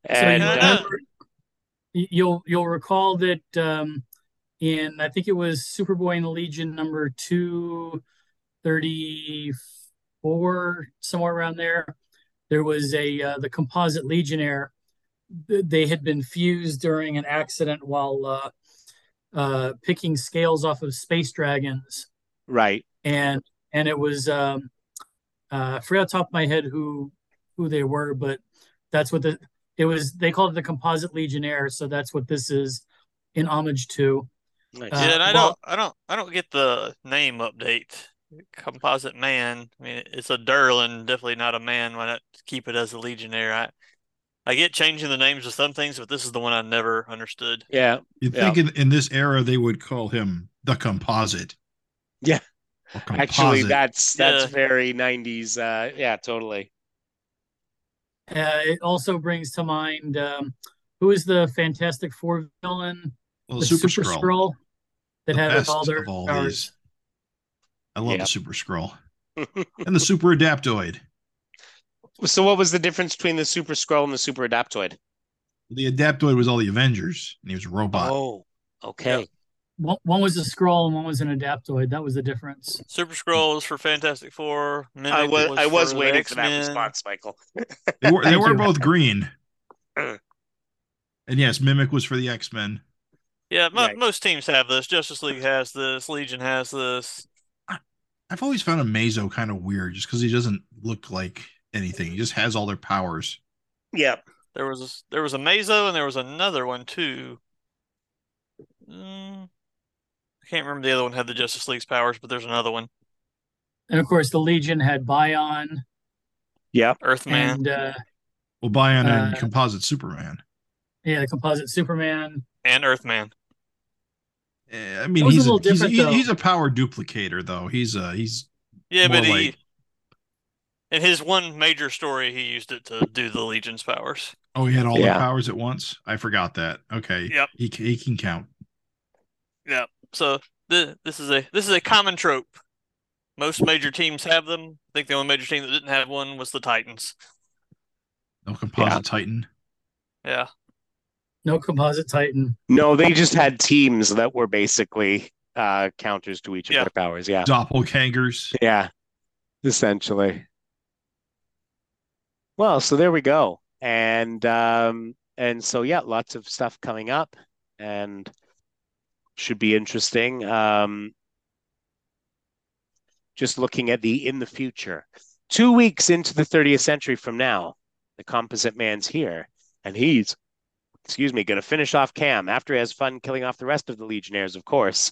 And so uh, you'll you'll recall that um, in I think it was Superboy and the Legion number two thirty four somewhere around there. There was a uh, the composite Legionnaire. They had been fused during an accident while uh, uh, picking scales off of space dragons, right. and and it was um, uh, I forgot off the top of my head who who they were, but that's what the it was. They called it the Composite Legionnaire, so that's what this is in homage to. Nice. Uh, Yeah, and I well- don't, I don't, I don't get the name update. Composite man. I mean, it's a Durlan, definitely not a man. Why not keep it as a Legionnaire? I, I get changing the names of some things, but this is the one I never understood. yeah. You'd Yeah. think in, in this era they would call him the composite. Yeah. Or Actually, that's that's Yeah. very 90s. Uh, yeah, totally. Uh, it also brings to mind um, who is the Fantastic Four villain, well, the Super, Super Skrull. Scroll, that The had all their of all powers. these. I love Yeah. the Super Skrull and the Super Adaptoid. so, what was the difference between the Super Skrull and the Super Adaptoid? The Adaptoid was all the Avengers, and he was a robot. Oh, okay. One, one was a Skrull and one was an adaptoid. That was the difference. Super Skrull was for Fantastic Four. Mimic I was I was for the waiting for that X-Men. response, Michael. They were they were both green. and yes, Mimic was for the X Men. Yeah, mo Right. most teams have this. Justice League has this. Legion has this. I've always found Amazo kind of weird, just because he doesn't look like anything. He just has all their powers. Yeah. There was a, there was Amazo and there was another one too. Mm, I can't remember the other one had the Justice League's powers, but there's another one. And of course, the Legion had Bion Yeah. Earthman. and uh, Well, Bion and Uh, Composite Superman. yeah, the Composite Superman. and Earthman. Eh, I mean, That was a he's a, he's, different, he- though. he's a power duplicator, though. He's a he's Yeah, but he like- in his one major story he used it to do the Legion's powers. oh he had all Yeah. the powers at once. I forgot that. Okay, Yep. he he can count. Yeah. So the this is a this is a common trope. Most major teams have them. I think the only major team that didn't have one was the Titans. No Composite Titan. Yeah. No Composite Titan. No, they just had teams that were basically uh, counters to each of Yeah. their powers. Yeah. Doppelgangers. Yeah. Essentially. Well, so there we go. And um and so yeah, lots of stuff coming up and should be interesting. Um just looking at the in the future. Two weeks into the 30th century from now, the composite man's here, and he's excuse me, gonna finish off Cam after he has fun killing off the rest of the Legionnaires, of course.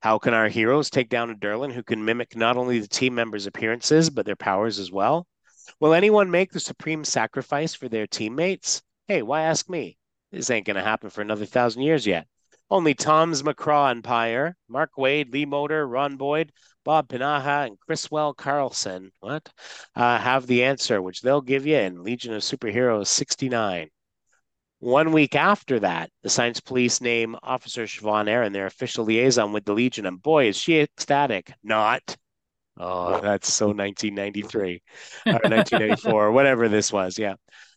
How can our heroes take down a Durlan who can mimic not only the team members' appearances, but their powers as well? Will anyone make the supreme sacrifice for their teammates? Hey, why ask me? This ain't going to happen for another thousand years yet. Only Tom's McCraw Peyer, Mark Waid, Lee Moder, Ron Boyd, Bob Pinaha, and Chriswell Carlson, what? Uh, have the answer, which they'll give you in Legion of Superheroes 69. One week after that, the Science Police name Officer Shvaughn Erin their official liaison with the Legion, and boy, is she ecstatic. Not. Oh, that's so 1993 or 1994 or whatever this was. Yeah.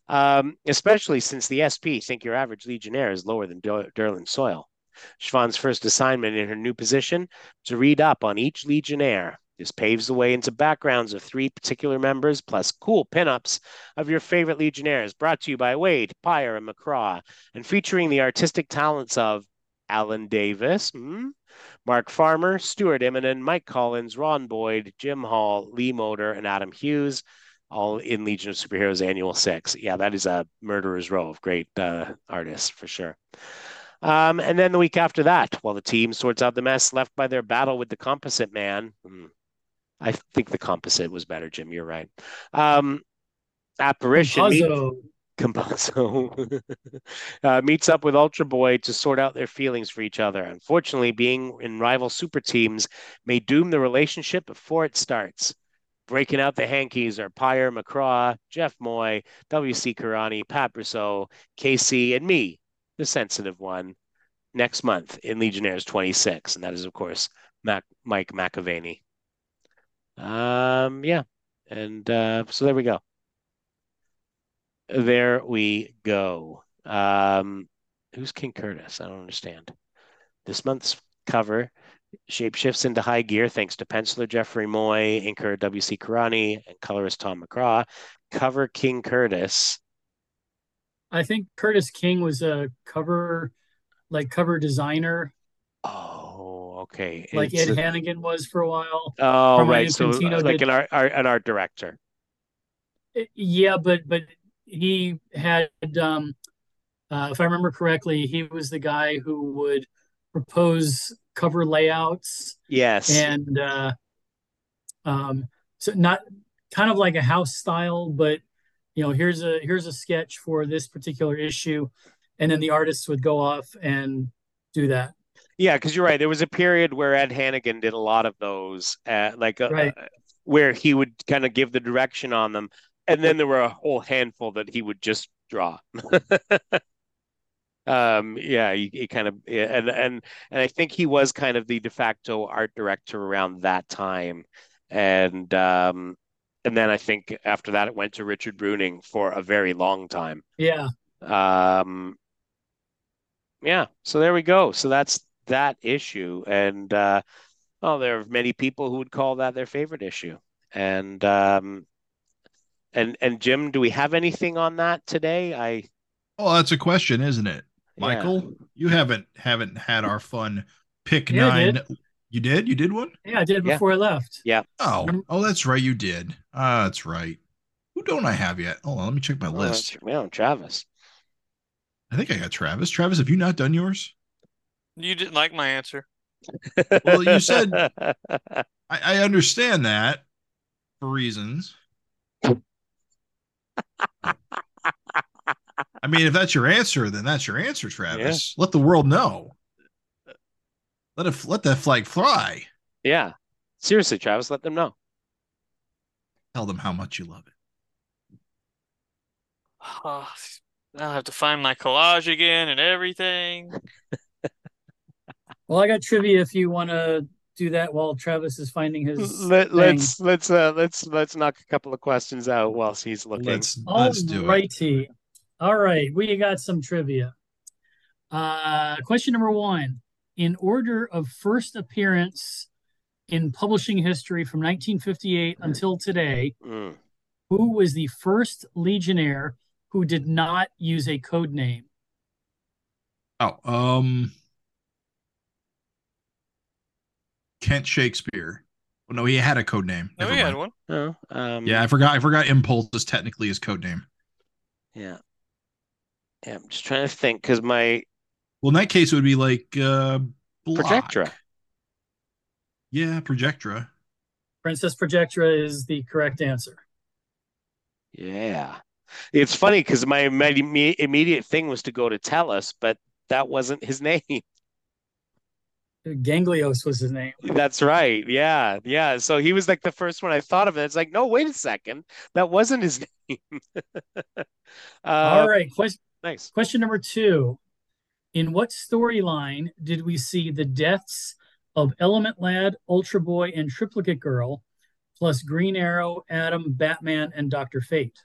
Um, especially since the SP think your average Legionnaire is lower than Durlan Soil. Shvaughn's first assignment in her new position to read up on each Legionnaire. This paves the way into backgrounds of three particular members, plus cool pinups of your favorite Legionnaires, brought to you by Waid, Peyer, and McCraw, and featuring the artistic talents of Alan Davis, hmm, Mark Farmer, Stuart Immonen, Mike Collins, Ron Boyd, Jim Hall, Lee Moder, and Adam Hughes, all in Legion of Superheroes Annual Six. Yeah, that is a murderer's row of great uh, artists for sure. Um, and then the week after that, while the team sorts out the mess left by their battle with the Composite Man, hmm, I think the Composite was better, Jim. You're right. Um, apparition. Compazzo. Compazzo uh, meets up with Ultra Boy to sort out their feelings for each other. Unfortunately, being in rival super teams may doom the relationship before it starts. Breaking out the hankies are Peyer McCraw, Jeff Moy, W.C. Carani, Pat Brousseau, KC, and me, the sensitive one, next month in Legionnaires 26. And that is, of course, Mac- Mike McAvennie. Um, yeah. And uh, so there we go. There we go. Um, who's King Curtis? I don't understand. This month's cover shapeshifts into high gear thanks to penciler Jeffrey Moy, inker W.C. Carani, and colorist Tom McCraw. Cover King Curtis. I think Curtis King was a cover, like cover designer. Oh, okay. Like it's Ed a... Hannigan was for a while. Oh, right. So like did... an art, art, an art director. Yeah, but but he had, um, uh, if I remember correctly, he was the guy who would propose cover layouts. Yes. And uh, um, so not kind of like a house style, but you know, here's a here's a sketch for this particular issue, and then the artists would go off and do that. Yeah, because you're right. There was a period where Ed Hannigan did a lot of those, uh, like uh, right. where he would kind of give the direction on them, and then there were a whole handful that he would just draw. um, yeah, he, he kind of and and and I think he was kind of the de facto art director around that time, and um, and then I think after that it went to Richard Bruning for a very long time. Yeah. Um. Yeah. So there we go. So that's that issue, and uh, oh, there are many people who would call that their favorite issue, and um, and and Jim, do we have anything on that today? I. Oh, that's a question, isn't it, Michael? Yeah. You haven't haven't had our fun pick yeah, nine. You did? You did one? Yeah, I did before yeah. I left. Yeah. Oh, oh, that's right. You did. Ah, that's right. Who don't I have yet? Hold on, let me check my oh, list. Yeah, Travis. I think I got Travis. Travis, have you not done yours? You didn't like my answer. well, you said I, I understand that for reasons. I mean, if that's your answer, then that's your answer, Travis. Yeah. Let the world know. Let it let that flag fly. Yeah. Seriously, Travis, let them know. Tell them how much you love it. Oh, I'll have to find my collage again and everything. well, I got trivia if you want to do that while Travis is finding his. Let, us let's let's uh, let's let's knock a couple of questions out whilst he's looking. Let's let's do it. All right, we got some trivia. Uh, question number one: In order of first appearance in publishing history from 1958 until today, mm. who was the first Legionnaire who did not use a code name? Oh, um, Kent Shakespeare. Well, no, he had a code name. No, he had one. Oh, um, yeah, I forgot. I forgot. Impulse is technically his code name. Yeah. Yeah, I'm just trying to think because my. Well, in that case, it would be like uh, Projectra. Yeah, Projectra. Princess Projectra is the correct answer. Yeah. It's funny because my, my immediate thing was to go to Tellus, but that wasn't his name. Ganglios was his name. That's right. Yeah. Yeah. So he was like the first one I thought of. It. It's like, no, wait a second. That wasn't his name. uh, All right. Question, nice. Question number two. In what storyline did we see the deaths of Element Lad, Ultra Boy, and Triplicate Girl, plus Green Arrow, Adam, Batman, and Dr. Fate?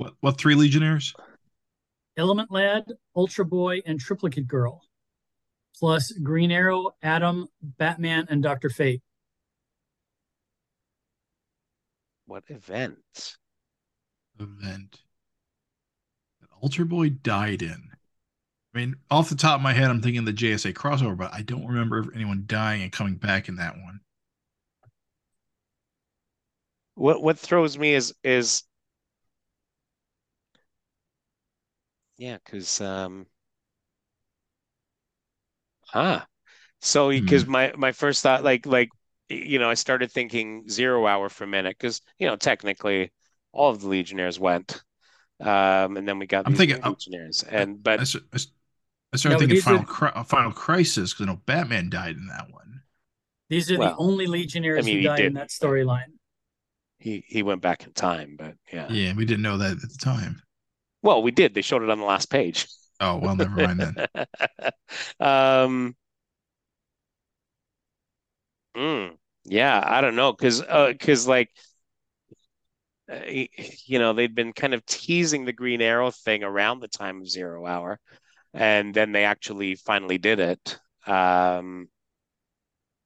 What what three Legionnaires? Element Lad, Ultra Boy, and Triplicate Girl, plus Green Arrow, Adam, Batman, and Doctor Fate. What event? Event that Ultra Boy died in. I mean, off the top of my head, I'm thinking the JSA crossover, but I don't remember anyone dying and coming back in that one. What what throws me is is yeah, because um huh. So because Hmm. my my first thought like like you know, I started thinking zero hour for a minute because you know, technically all of the Legionnaires went. Um and then we got I'm these thinking- new I'm- Legionnaires. And I, but s- I s- I started No, but thinking these Final are- Cri- uh, Final Crisis because I know Batman died in that one. These are Well, the only Legionnaires I mean, who he died in did. that storyline. he he went back in time, but yeah. Yeah, we didn't know that at the time. Well, we did. They showed it on the last page. Oh well, never mind then. Um, mm, yeah, I don't know, because uh, because like uh, you know they'd been kind of teasing the Green Arrow thing around the time of Zero Hour, and then they actually finally did it. Um,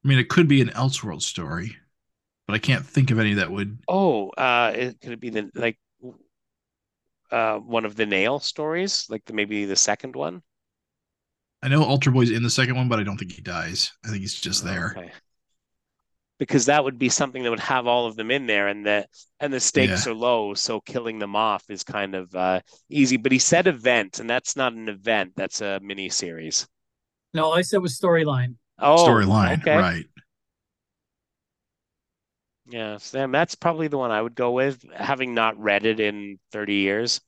I mean, it could be an Elseworld story, but I can't think of any that would. oh, uh, it, could it be the like uh one of the Nail stories, like the, maybe the second one? I know Ultra Boy's in the second one, but I don't think he dies. I think he's just there. okay. Because that would be something that would have all of them in there, and the and the stakes Yeah. are low, so killing them off is kind of uh, easy. But he said event, and that's not an event; that's a mini series. No, I said was storyline. Oh, Storyline, okay. right? Yeah, Sam, that's probably the one I would go with, having not read it in 30 years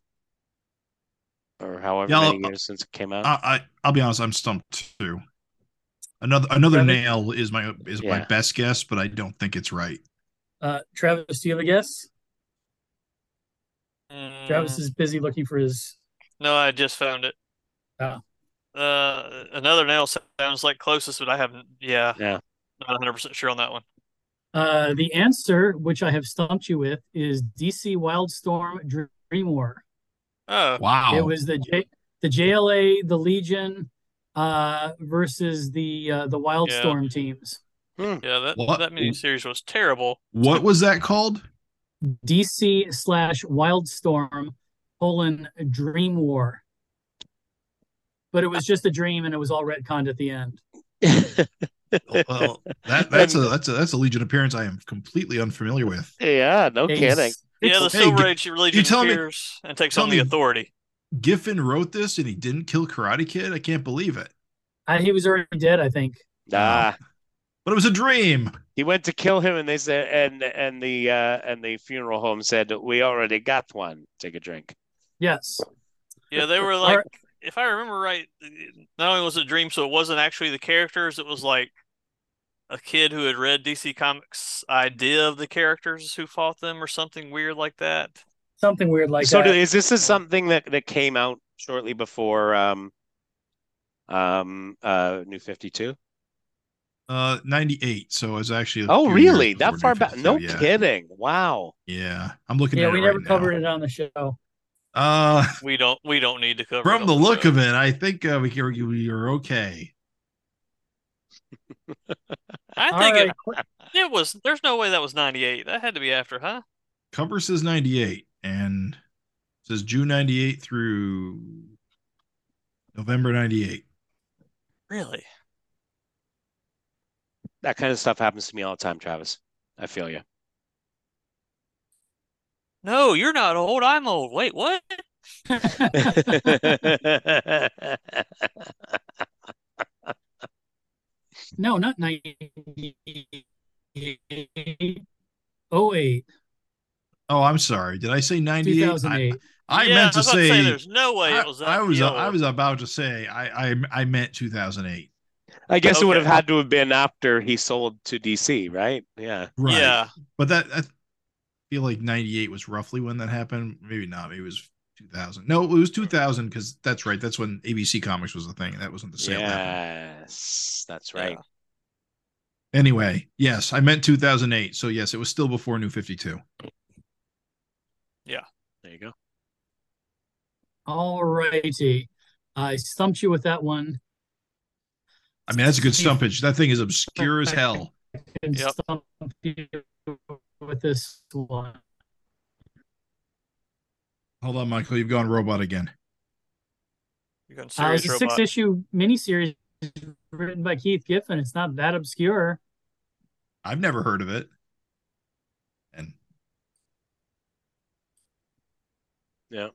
or however Yeah, I'll- many years since it came out. I, I I'll be honest, I'm stumped too. Another another Travis? nail is my is my best guess, but I don't think it's right. Uh, Travis, do you have a guess? Mm, Travis is busy looking for his. no, I just found it. Oh. Uh, another nail sounds like closest, but I haven't. Yeah, Yeah. not 100 percent sure on that one. Uh, the answer, which I have stumped you with, is DC Wildstorm Dream War. Oh, Wow. It was the J, the JLA, the Legion, uh, versus the uh, the Wildstorm teams. yeah, that What- that miniseries was terrible. what was that called? DC slash Wildstorm colon Dream War. But it was just a dream, and it was all retconned at the end. Well, that that's a that's a that's a Legion appearance I am completely unfamiliar with. Yeah, no It's- kidding. Yeah, the it's- Hey, Silver g- Age Legion telling me- appears and takes tell on the me- authority. Giffen wrote this and he didn't kill Karate Kid. I can't believe it. I, he was already dead, I think. Ah, But it was a dream. he went to kill him, and they said, and and the uh, and the funeral home said, "We already got one. Take a drink." Yes. Yeah, they were like, right. If I remember right, not only was it a dream, so it wasn't actually the characters. It was like a kid who had read DC Comics' idea of the characters who fought them, or something weird like that. Something weird like so, that. So, is this is something that that came out shortly before um um uh New Fifty Two? Uh, ninety eight. So it was actually. Oh, really? That far back? No yeah. kidding. Wow. Yeah, I'm looking yeah, at we it never right covered now. it on the show. Uh, We don't we don't need to cover from the look show. of it, I think uh, we can we are okay. I All think right. it, it was. There's no way that was 98. That had to be after, huh? Cover says ninety eight and says June ninety eight through November ninety eight. Really? That kind of stuff happens to me all the time, Travis. I feel you. No, you're not old. I'm old. Wait, what? no, not 98. 08, Oh, I'm sorry. Did I say ninety eight? 2008. I, yeah, meant I to was about say. there's no way I, it was that. I was young. I was about to say I I, I meant two thousand eight. I guess it would have had to have been after he sold to DC, right? Yeah. Right. Yeah, But that I feel like 98 was roughly when that happened. Maybe not. Maybe it was 2000. No, it was 2000 because that's right. That's when ABC Comics was the thing. That wasn't the sale. happened. Yes, that's right. Anyway, yes, I meant 2008. So yes, it was still before New 52. Yeah, There you go. All righty. I stumped you with that one. I mean, that's a good stumpage. That thing is obscure as hell. Yep. Stump you with this one. Hold on, Michael. You've gone robot again. You're going Uh, serious it's a robot. six issue miniseries written by Keith Giffen. It's not that obscure. I've never heard of it. And Yeah.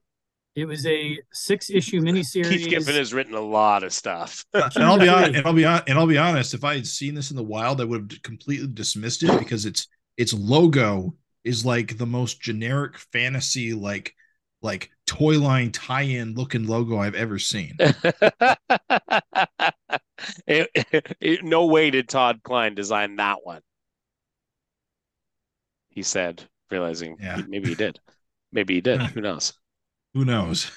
It was a six issue miniseries. Keith Giffen has written a lot of stuff. and I'll be honest, and I'll be honest, and I'll be honest. If I had seen this in the wild, I would have completely dismissed it because its its logo is like the most generic fantasy, like like toy line tie-in looking logo I've ever seen. It- it- no way did Todd Klein design that one. He said, realizing Yeah. he- maybe he did. Maybe he did. Who knows? Who knows?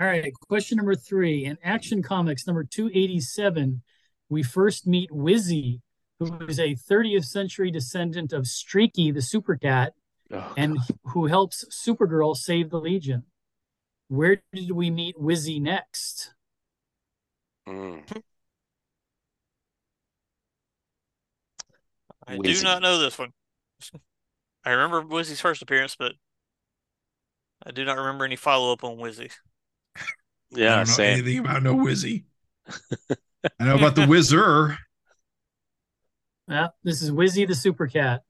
All right, question number three. In Action Comics number 287, we first meet Whizzy, who is a 30th century descendant of Streaky the Super Cat Oh, and who helps Supergirl save the Legion. Where did we meet Whizzy next? mm. I Whizzy. do not know this one. I remember Whizzy's first appearance, but I do not remember any follow up on Whizzy. I Yeah, don't know same. anything about no Whizzy. I know about the Whizzer. Uh, this is Whizzy the Super Cat.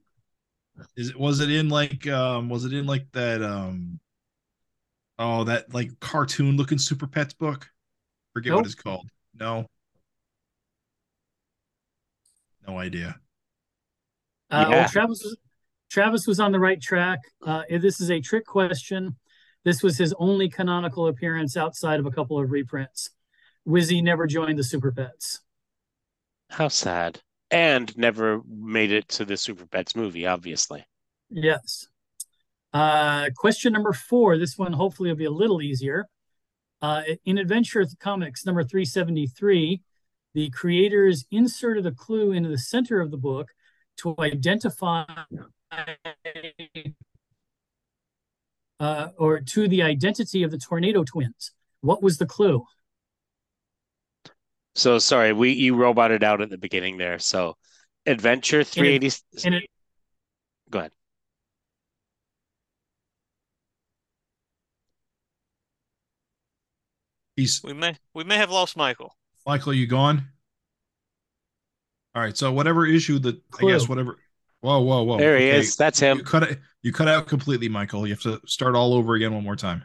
Is it was it in like um was it in like that um oh that like cartoon looking Super Pets book? Forget Nope. what it's called. No. No idea. Uh, Yeah. well, Travis was, Travis was on the right track. Uh, this is a trick question. This was his only canonical appearance outside of a couple of reprints. Whizzy never joined the Super Pets. How sad. And never made it to the Super Pets movie, obviously. Yes. Uh, question number four. This one hopefully will be a little easier. Uh, in Adventure Comics number 373, the creators inserted a clue into the center of the book to identify uh, or to the identity of the tornado twins. What was the clue? So sorry, we you roboted out at the beginning there. So Adventure 380 And it, Go ahead. He's We may we may have lost Michael. Michael, you gone? All right, so whatever issue that I guess whatever whoa, whoa, whoa. There he is. That's him. You him. cut it you cut out completely, Michael. You have to start all over again one more time.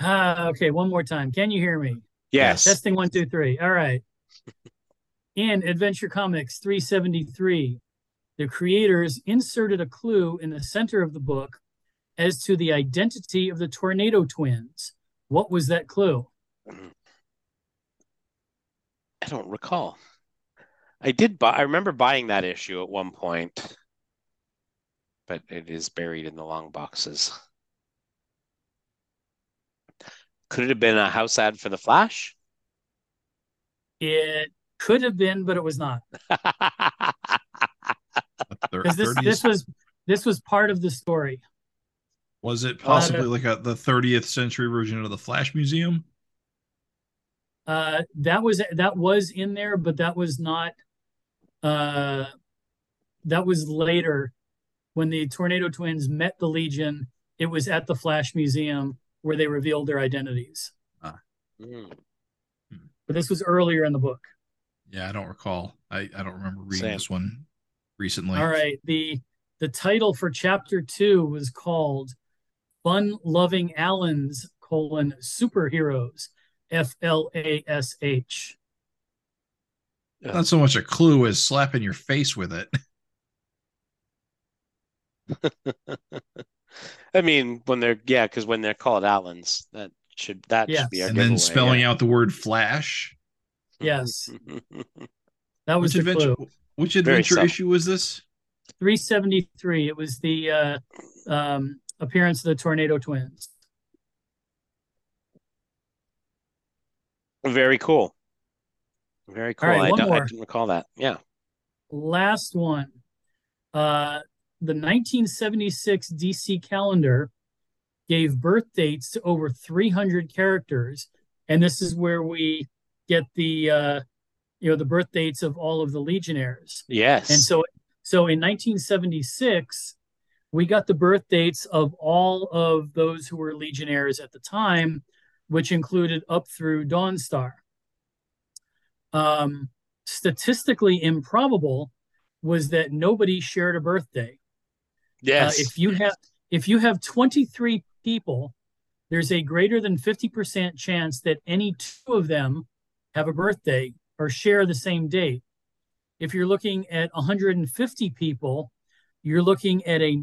ah, okay, one more time. Can you hear me? Yes. Testing one, two, three. All right. In Adventure Comics 373, the creators inserted a clue in the center of the book as to the identity of the tornado twins. What was that clue? I don't recall. I did buy I remember buying that issue at one point, but it is buried in the long boxes. Could it have been a house ad for the Flash? It could have been, but it was not. Thir- Because this this was this was part of the story. was it possibly like a the 30th century version of the Flash Museum? Uh, that was that was in there, but that was not. Uh, that was later, when the Tornado Twins met the Legion. It was at the Flash Museum where they revealed their identities. Mm. But this was earlier in the book. Yeah, I don't recall. I, I don't remember reading Same. this one recently. All right. The the title for chapter two was called Fun Loving Allens colon superheroes. F L A S H. Not so much a clue as slapping your face with it. I mean, when they're yeah, because when they're called Allens, that should that Yes. should be our and then giveaway, spelling yeah. out the word flash. Yes, that was Which the adventure clue. which adventure issue was this? 373. It was the uh, um, appearance of the Tornado Twins. Very cool. Very cool. right, I, don't, I didn't recall that. Yeah. Last one. Uh, the 1976 DC calendar gave birth dates to over 300 characters, and this is where we get the uh, you know the birth dates of all of the legionnaires. Yes. And so so in 1976, we got the birth dates of all of those who were legionnaires at the time, which included up through Dawnstar. Um, statistically improbable was that nobody shared a birthday. Yes. Uh, if you have if you have 23 people, there's a greater than 50% chance that any two of them have a birthday or share the same date. If you're looking at 150 people, you're looking at a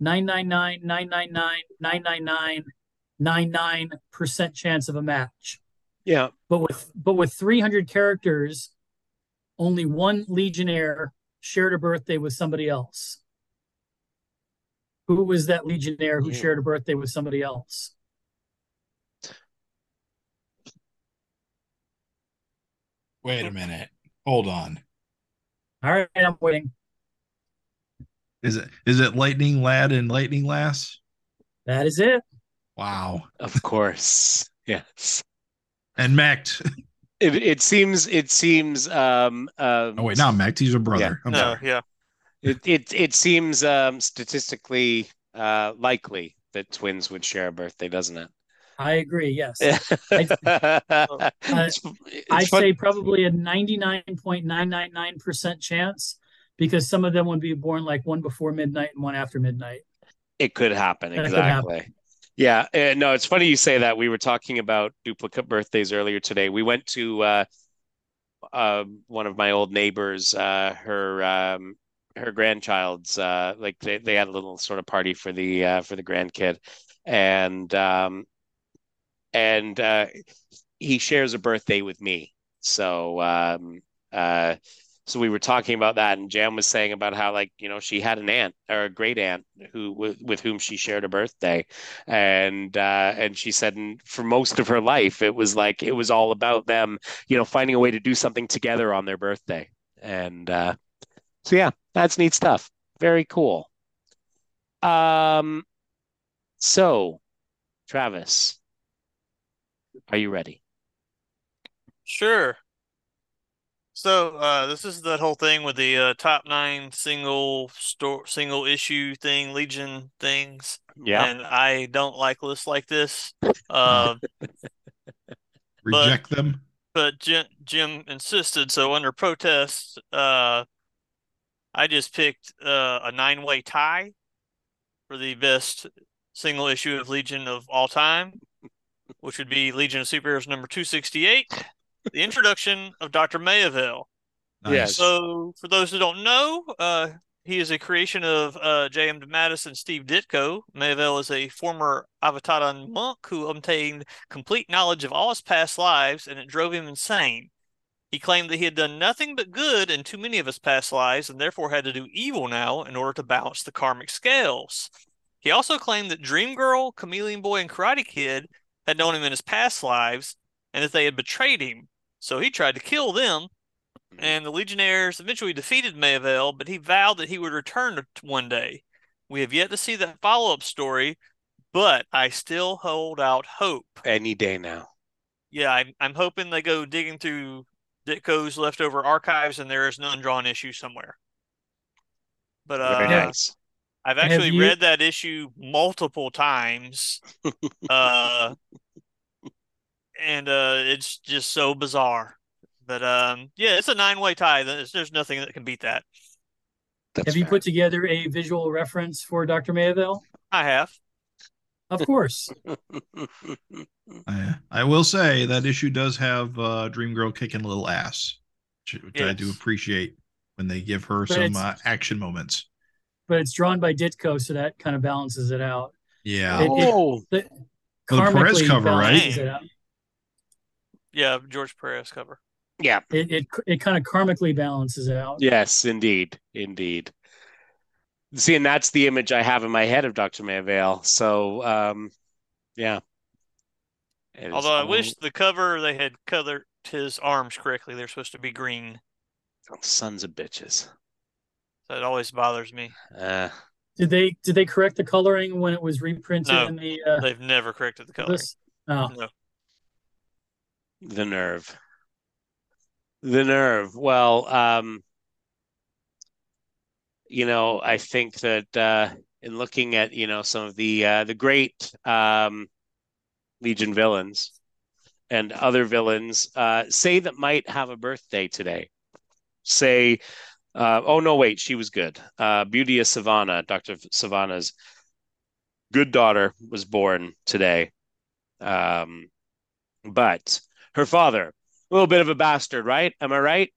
99.999999999% chance of a match. yeah. But with but with 300 characters, only one legionnaire shared a birthday with somebody else. Who was that legionnaire who Yeah. shared a birthday with somebody else? Wait a minute. Hold on. All right, I'm waiting. Is it is it Lightning Lad and Lightning Lass? That is it. Wow. Of course. Yes. And Mekt. It, it seems it seems um um Oh wait, not Mekt. He's a brother. I'm no, sorry. yeah. It it, it seems um statistically uh likely that twins would share a birthday, doesn't it? I agree. Yes. It's fun- say probably a 99.999% chance because some of them would be born like one before midnight and one after midnight. It could happen, That could happen. exactly. Yeah, uh, no, it's funny you say that. We were talking about duplicate birthdays earlier today. We went to uh, uh, one of my old neighbors, uh, her um, her grandchild's uh, like they, they had a little sort of party for the uh, for the grandkid, and um, and uh, he shares a birthday with me. So um, uh, so we were talking about that, and Jam was saying about how like you know she had an aunt or a great aunt who with, with whom she shared a birthday, and uh, and she said and for most of her life it was like it was all about them you know finding a way to do something together on their birthday, and uh, so yeah, that's neat stuff. Very cool. Um, so Travis, are you ready? Sure. So, uh, this is that whole thing with the uh, top nine single store, single issue thing, Legion things. Yeah. And I don't like lists like this. Uh, Reject them. but Jim, Jim insisted, so under protest, uh, I just picked uh, a nine-way tie for the best single issue of Legion of all time, which would be Legion of Superheroes number 268, the introduction of Dr. Mayavale. Nice. Yes. So, for those who don't know, uh, he is a creation of uh, J.M. DeMatteis and Steve Ditko. Mayavale is a former Avatadan monk who obtained complete knowledge of all his past lives, and it drove him insane. He claimed that he had done nothing but good in too many of his past lives, and therefore had to do evil now in order to balance the karmic scales. He also claimed that Dream Girl, Chameleon Boy, and Karate Kid had known him in his past lives, and that they had betrayed him. So he tried to kill them, mm. and the Legionnaires eventually defeated Mayavale, but he vowed that he would return one day. We have yet to see that follow up story, but I still hold out hope. Any day now. Yeah, I'm, I'm hoping they go digging through Ditko's leftover archives and there is an undrawn issue somewhere. But Very uh, nice. I've actually you- read that issue multiple times. uh, and uh, it's just so bizarre. But um, yeah, it's a nine way tie. There's, there's nothing that can beat that. That's Have you put together a visual reference for Dr. Mayavale? I have. Of course. I, I will say that issue does have uh, Dream Girl kicking a little ass, which, which I do appreciate when they give her But some uh, action moments. but it's drawn by Ditko, so that kind of balances it out. Yeah. It- it- Oh, The, Well, the Perez cover, right? balances it out. Yeah, George Perez cover. yeah. It it, it kind of karmically balances it out. Yes, indeed. Indeed. See, and that's the image I have in my head of Dr. Mayavale. So, um, yeah. It is Although I all- wish the cover they had colored his arms correctly. They're supposed to be green. Sons of bitches. That always bothers me. Uh, Did they did they correct the coloring when it was reprinted No, in the uh, They've never corrected the coloring. this? Oh, No. The nerve. The nerve. Well, um, you know, I think that uh, in looking at, you know, some of the uh, the great um, Legion villains and other villains, uh, say that might have a birthday today. Say, uh, oh no, wait, she was good. Uh, Beauty of Savannah, Dr. Savannah's good daughter was born today. Um, but her father, a little bit of a bastard, right? Am I right?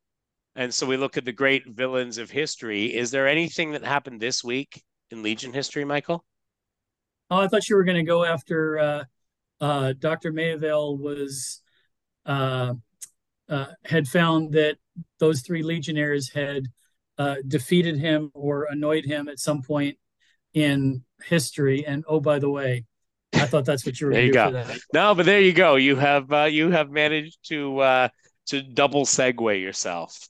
And so we look at the great villains of history. Is there anything that happened this week in Legion history, Michael? oh, I thought you were going to go after uh, uh, Dr. Mayavale was uh, uh, had found that those three legionnaires had uh, defeated him or annoyed him at some point in history. And oh, by the way, I thought that's what you were There going you to do for that. No, but there you go. You have uh, you have managed to uh, to double segue yourself.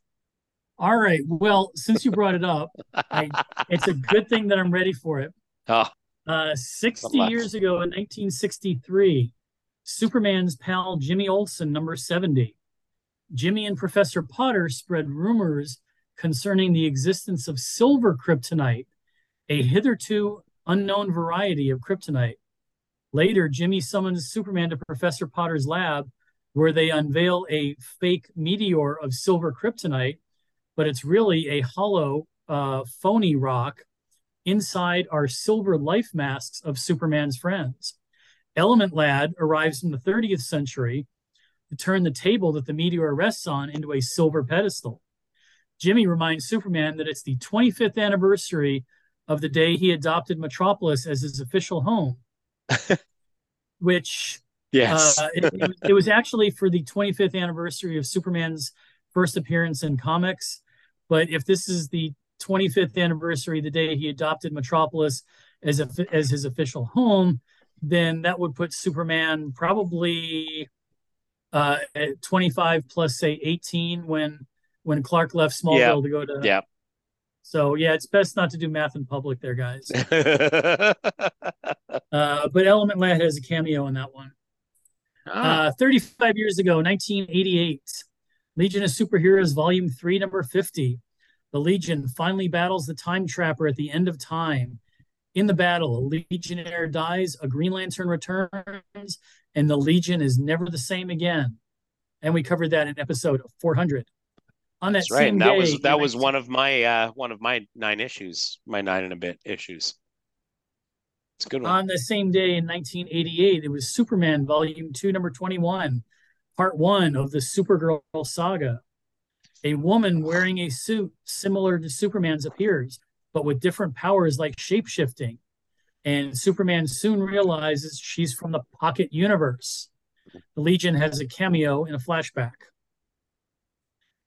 All right. Well, since you brought it up, I, it's a good thing that I'm ready for it. Oh, Uh, 60 years ago in 1963, Superman's pal Jimmy Olsen, number 70. Jimmy and Professor Potter spread rumors concerning the existence of silver kryptonite, a hitherto unknown variety of kryptonite. Later, Jimmy summons Superman to Professor Potter's lab, where they unveil a fake meteor of silver kryptonite, but it's really a hollow, uh, phony rock Inside are silver life masks of Superman's friends. Element Lad arrives in the 30th century to turn the table that the meteor rests on into a silver pedestal. Jimmy reminds Superman that it's the 25th anniversary of the day he adopted Metropolis as his official home, which yes. uh, it, it, it was actually for the 25th anniversary of Superman's first appearance in comics. But if this is the 25th anniversary, the day he adopted Metropolis as a, as his official home, then that would put Superman probably uh, at 25 plus say 18 when when Clark left Smallville Yeah. to go to. yeah. So yeah, it's best not to do math in public, there, guys. Uh, but Element Lad has a cameo in that one. Ah, Uh, 35 years ago, 1988, Legion of Superheroes, Volume 3, Number 50. The Legion finally battles the Time Trapper at the end of time. In the battle, a Legionnaire dies, a Green Lantern returns, and the Legion is never the same again. And we covered that in episode 400. On that that's right. same And that day, was that was one of my uh, one of my nine issues, my nine and a bit issues. It's a good one. On the same day in 1988, it was Superman Volume 2, Number 21, Part 1 of the Supergirl saga. A woman wearing a suit similar to Superman's appears, but with different powers like shapeshifting. And Superman soon realizes she's from the Pocket Universe. The Legion has a cameo in a flashback.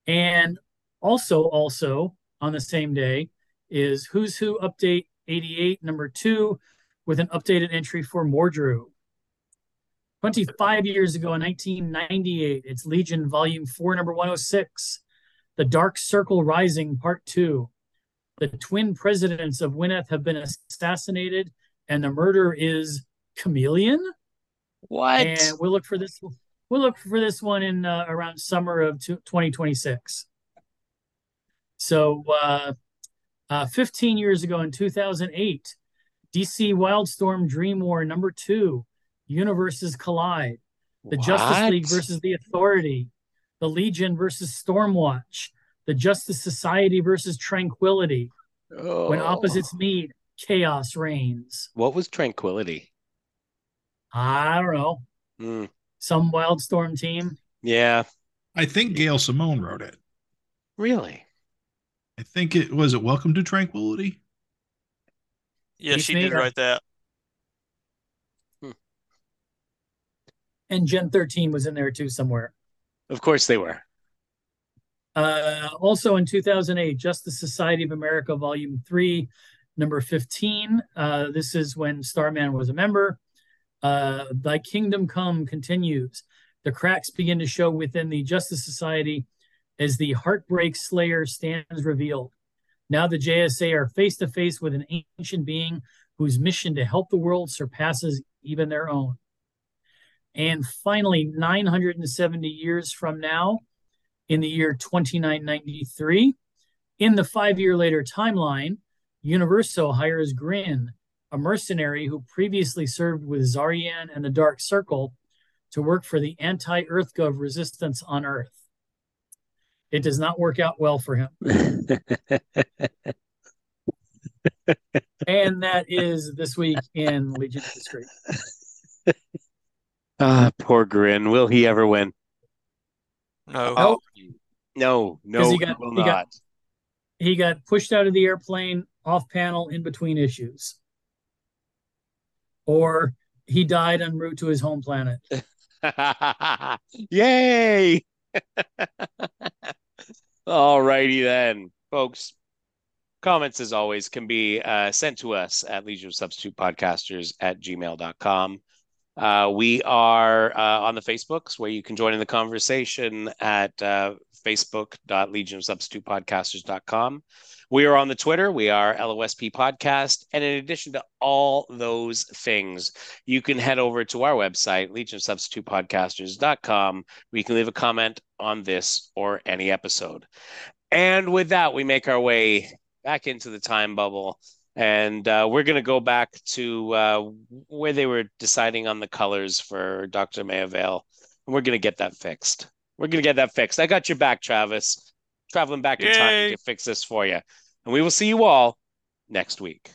And also, also on the same day is Who's Who Update 88, number two, with an updated entry for Mordru. 25 years ago in 1998, it's Legion Volume 4, number 106, The Dark Circle Rising, Part 2. The twin presidents of Winath have been assassinated, and the murder is Chameleon. what? And we'll look for this. We'll look for this one in uh, around summer of 2026. So, uh, uh, 15 years ago in 2008, DC Wildstorm Dream War number two, Universes Collide, the Justice League versus the Authority, the Legion versus Stormwatch, the Justice Society versus Tranquility. When Oh. opposites meet, chaos reigns. What was Tranquility? I don't know. Hmm. Some Wildstorm team. Yeah, I think Gail Simone wrote it. really. I think it was it Welcome to Tranquility. Yeah, Keith she did write that. And Gen 13 was in there too somewhere. Of course they were. Uh, also in 2008, Justice Society of America, Volume 3, number 15. Uh, this is when Starman was a member. Uh, Thy Kingdom Come continues. The cracks begin to show within the Justice Society as the Heartbreak Slayer stands revealed. Now the JSA are face to face with an ancient being whose mission to help the world surpasses even their own. And finally, 970 years from now, in the year 2993, in the five year later timeline, Universo hires Grin, a mercenary who previously served with Zaryan and the Dark Circle, to work for the anti EarthGov resistance on Earth. It does not work out well for him. and that is this week in Legion of Discreet. Ah, poor Grin. Will he ever win? No. Oh, no, no, 'Cause he, he got- will he got- He got pushed out of the airplane off panel in between issues. Or he died en route to his home planet. Yay! All righty then, folks. Comments, as always, can be uh, sent to us at Legion of Substitute Podcasters at gmail.com. Uh, we are uh, on the Facebooks where you can join in the conversation at uh, facebook.legionofsubstitutepodcasters.com. We are on the Twitter. We are LOSP Podcast. And in addition to all those things, you can head over to our website, legionofsubstitutepodcasters.com, where you can leave a comment on this or any episode. And with that, we make our way back into the time bubble. And uh, we're going to go back to uh, where they were deciding on the colors for Dr. Mayavale. And we're going to get that fixed. We're going to get that fixed. I got your back, Travis. Traveling back in time to fix this for you. And we will see you all next week.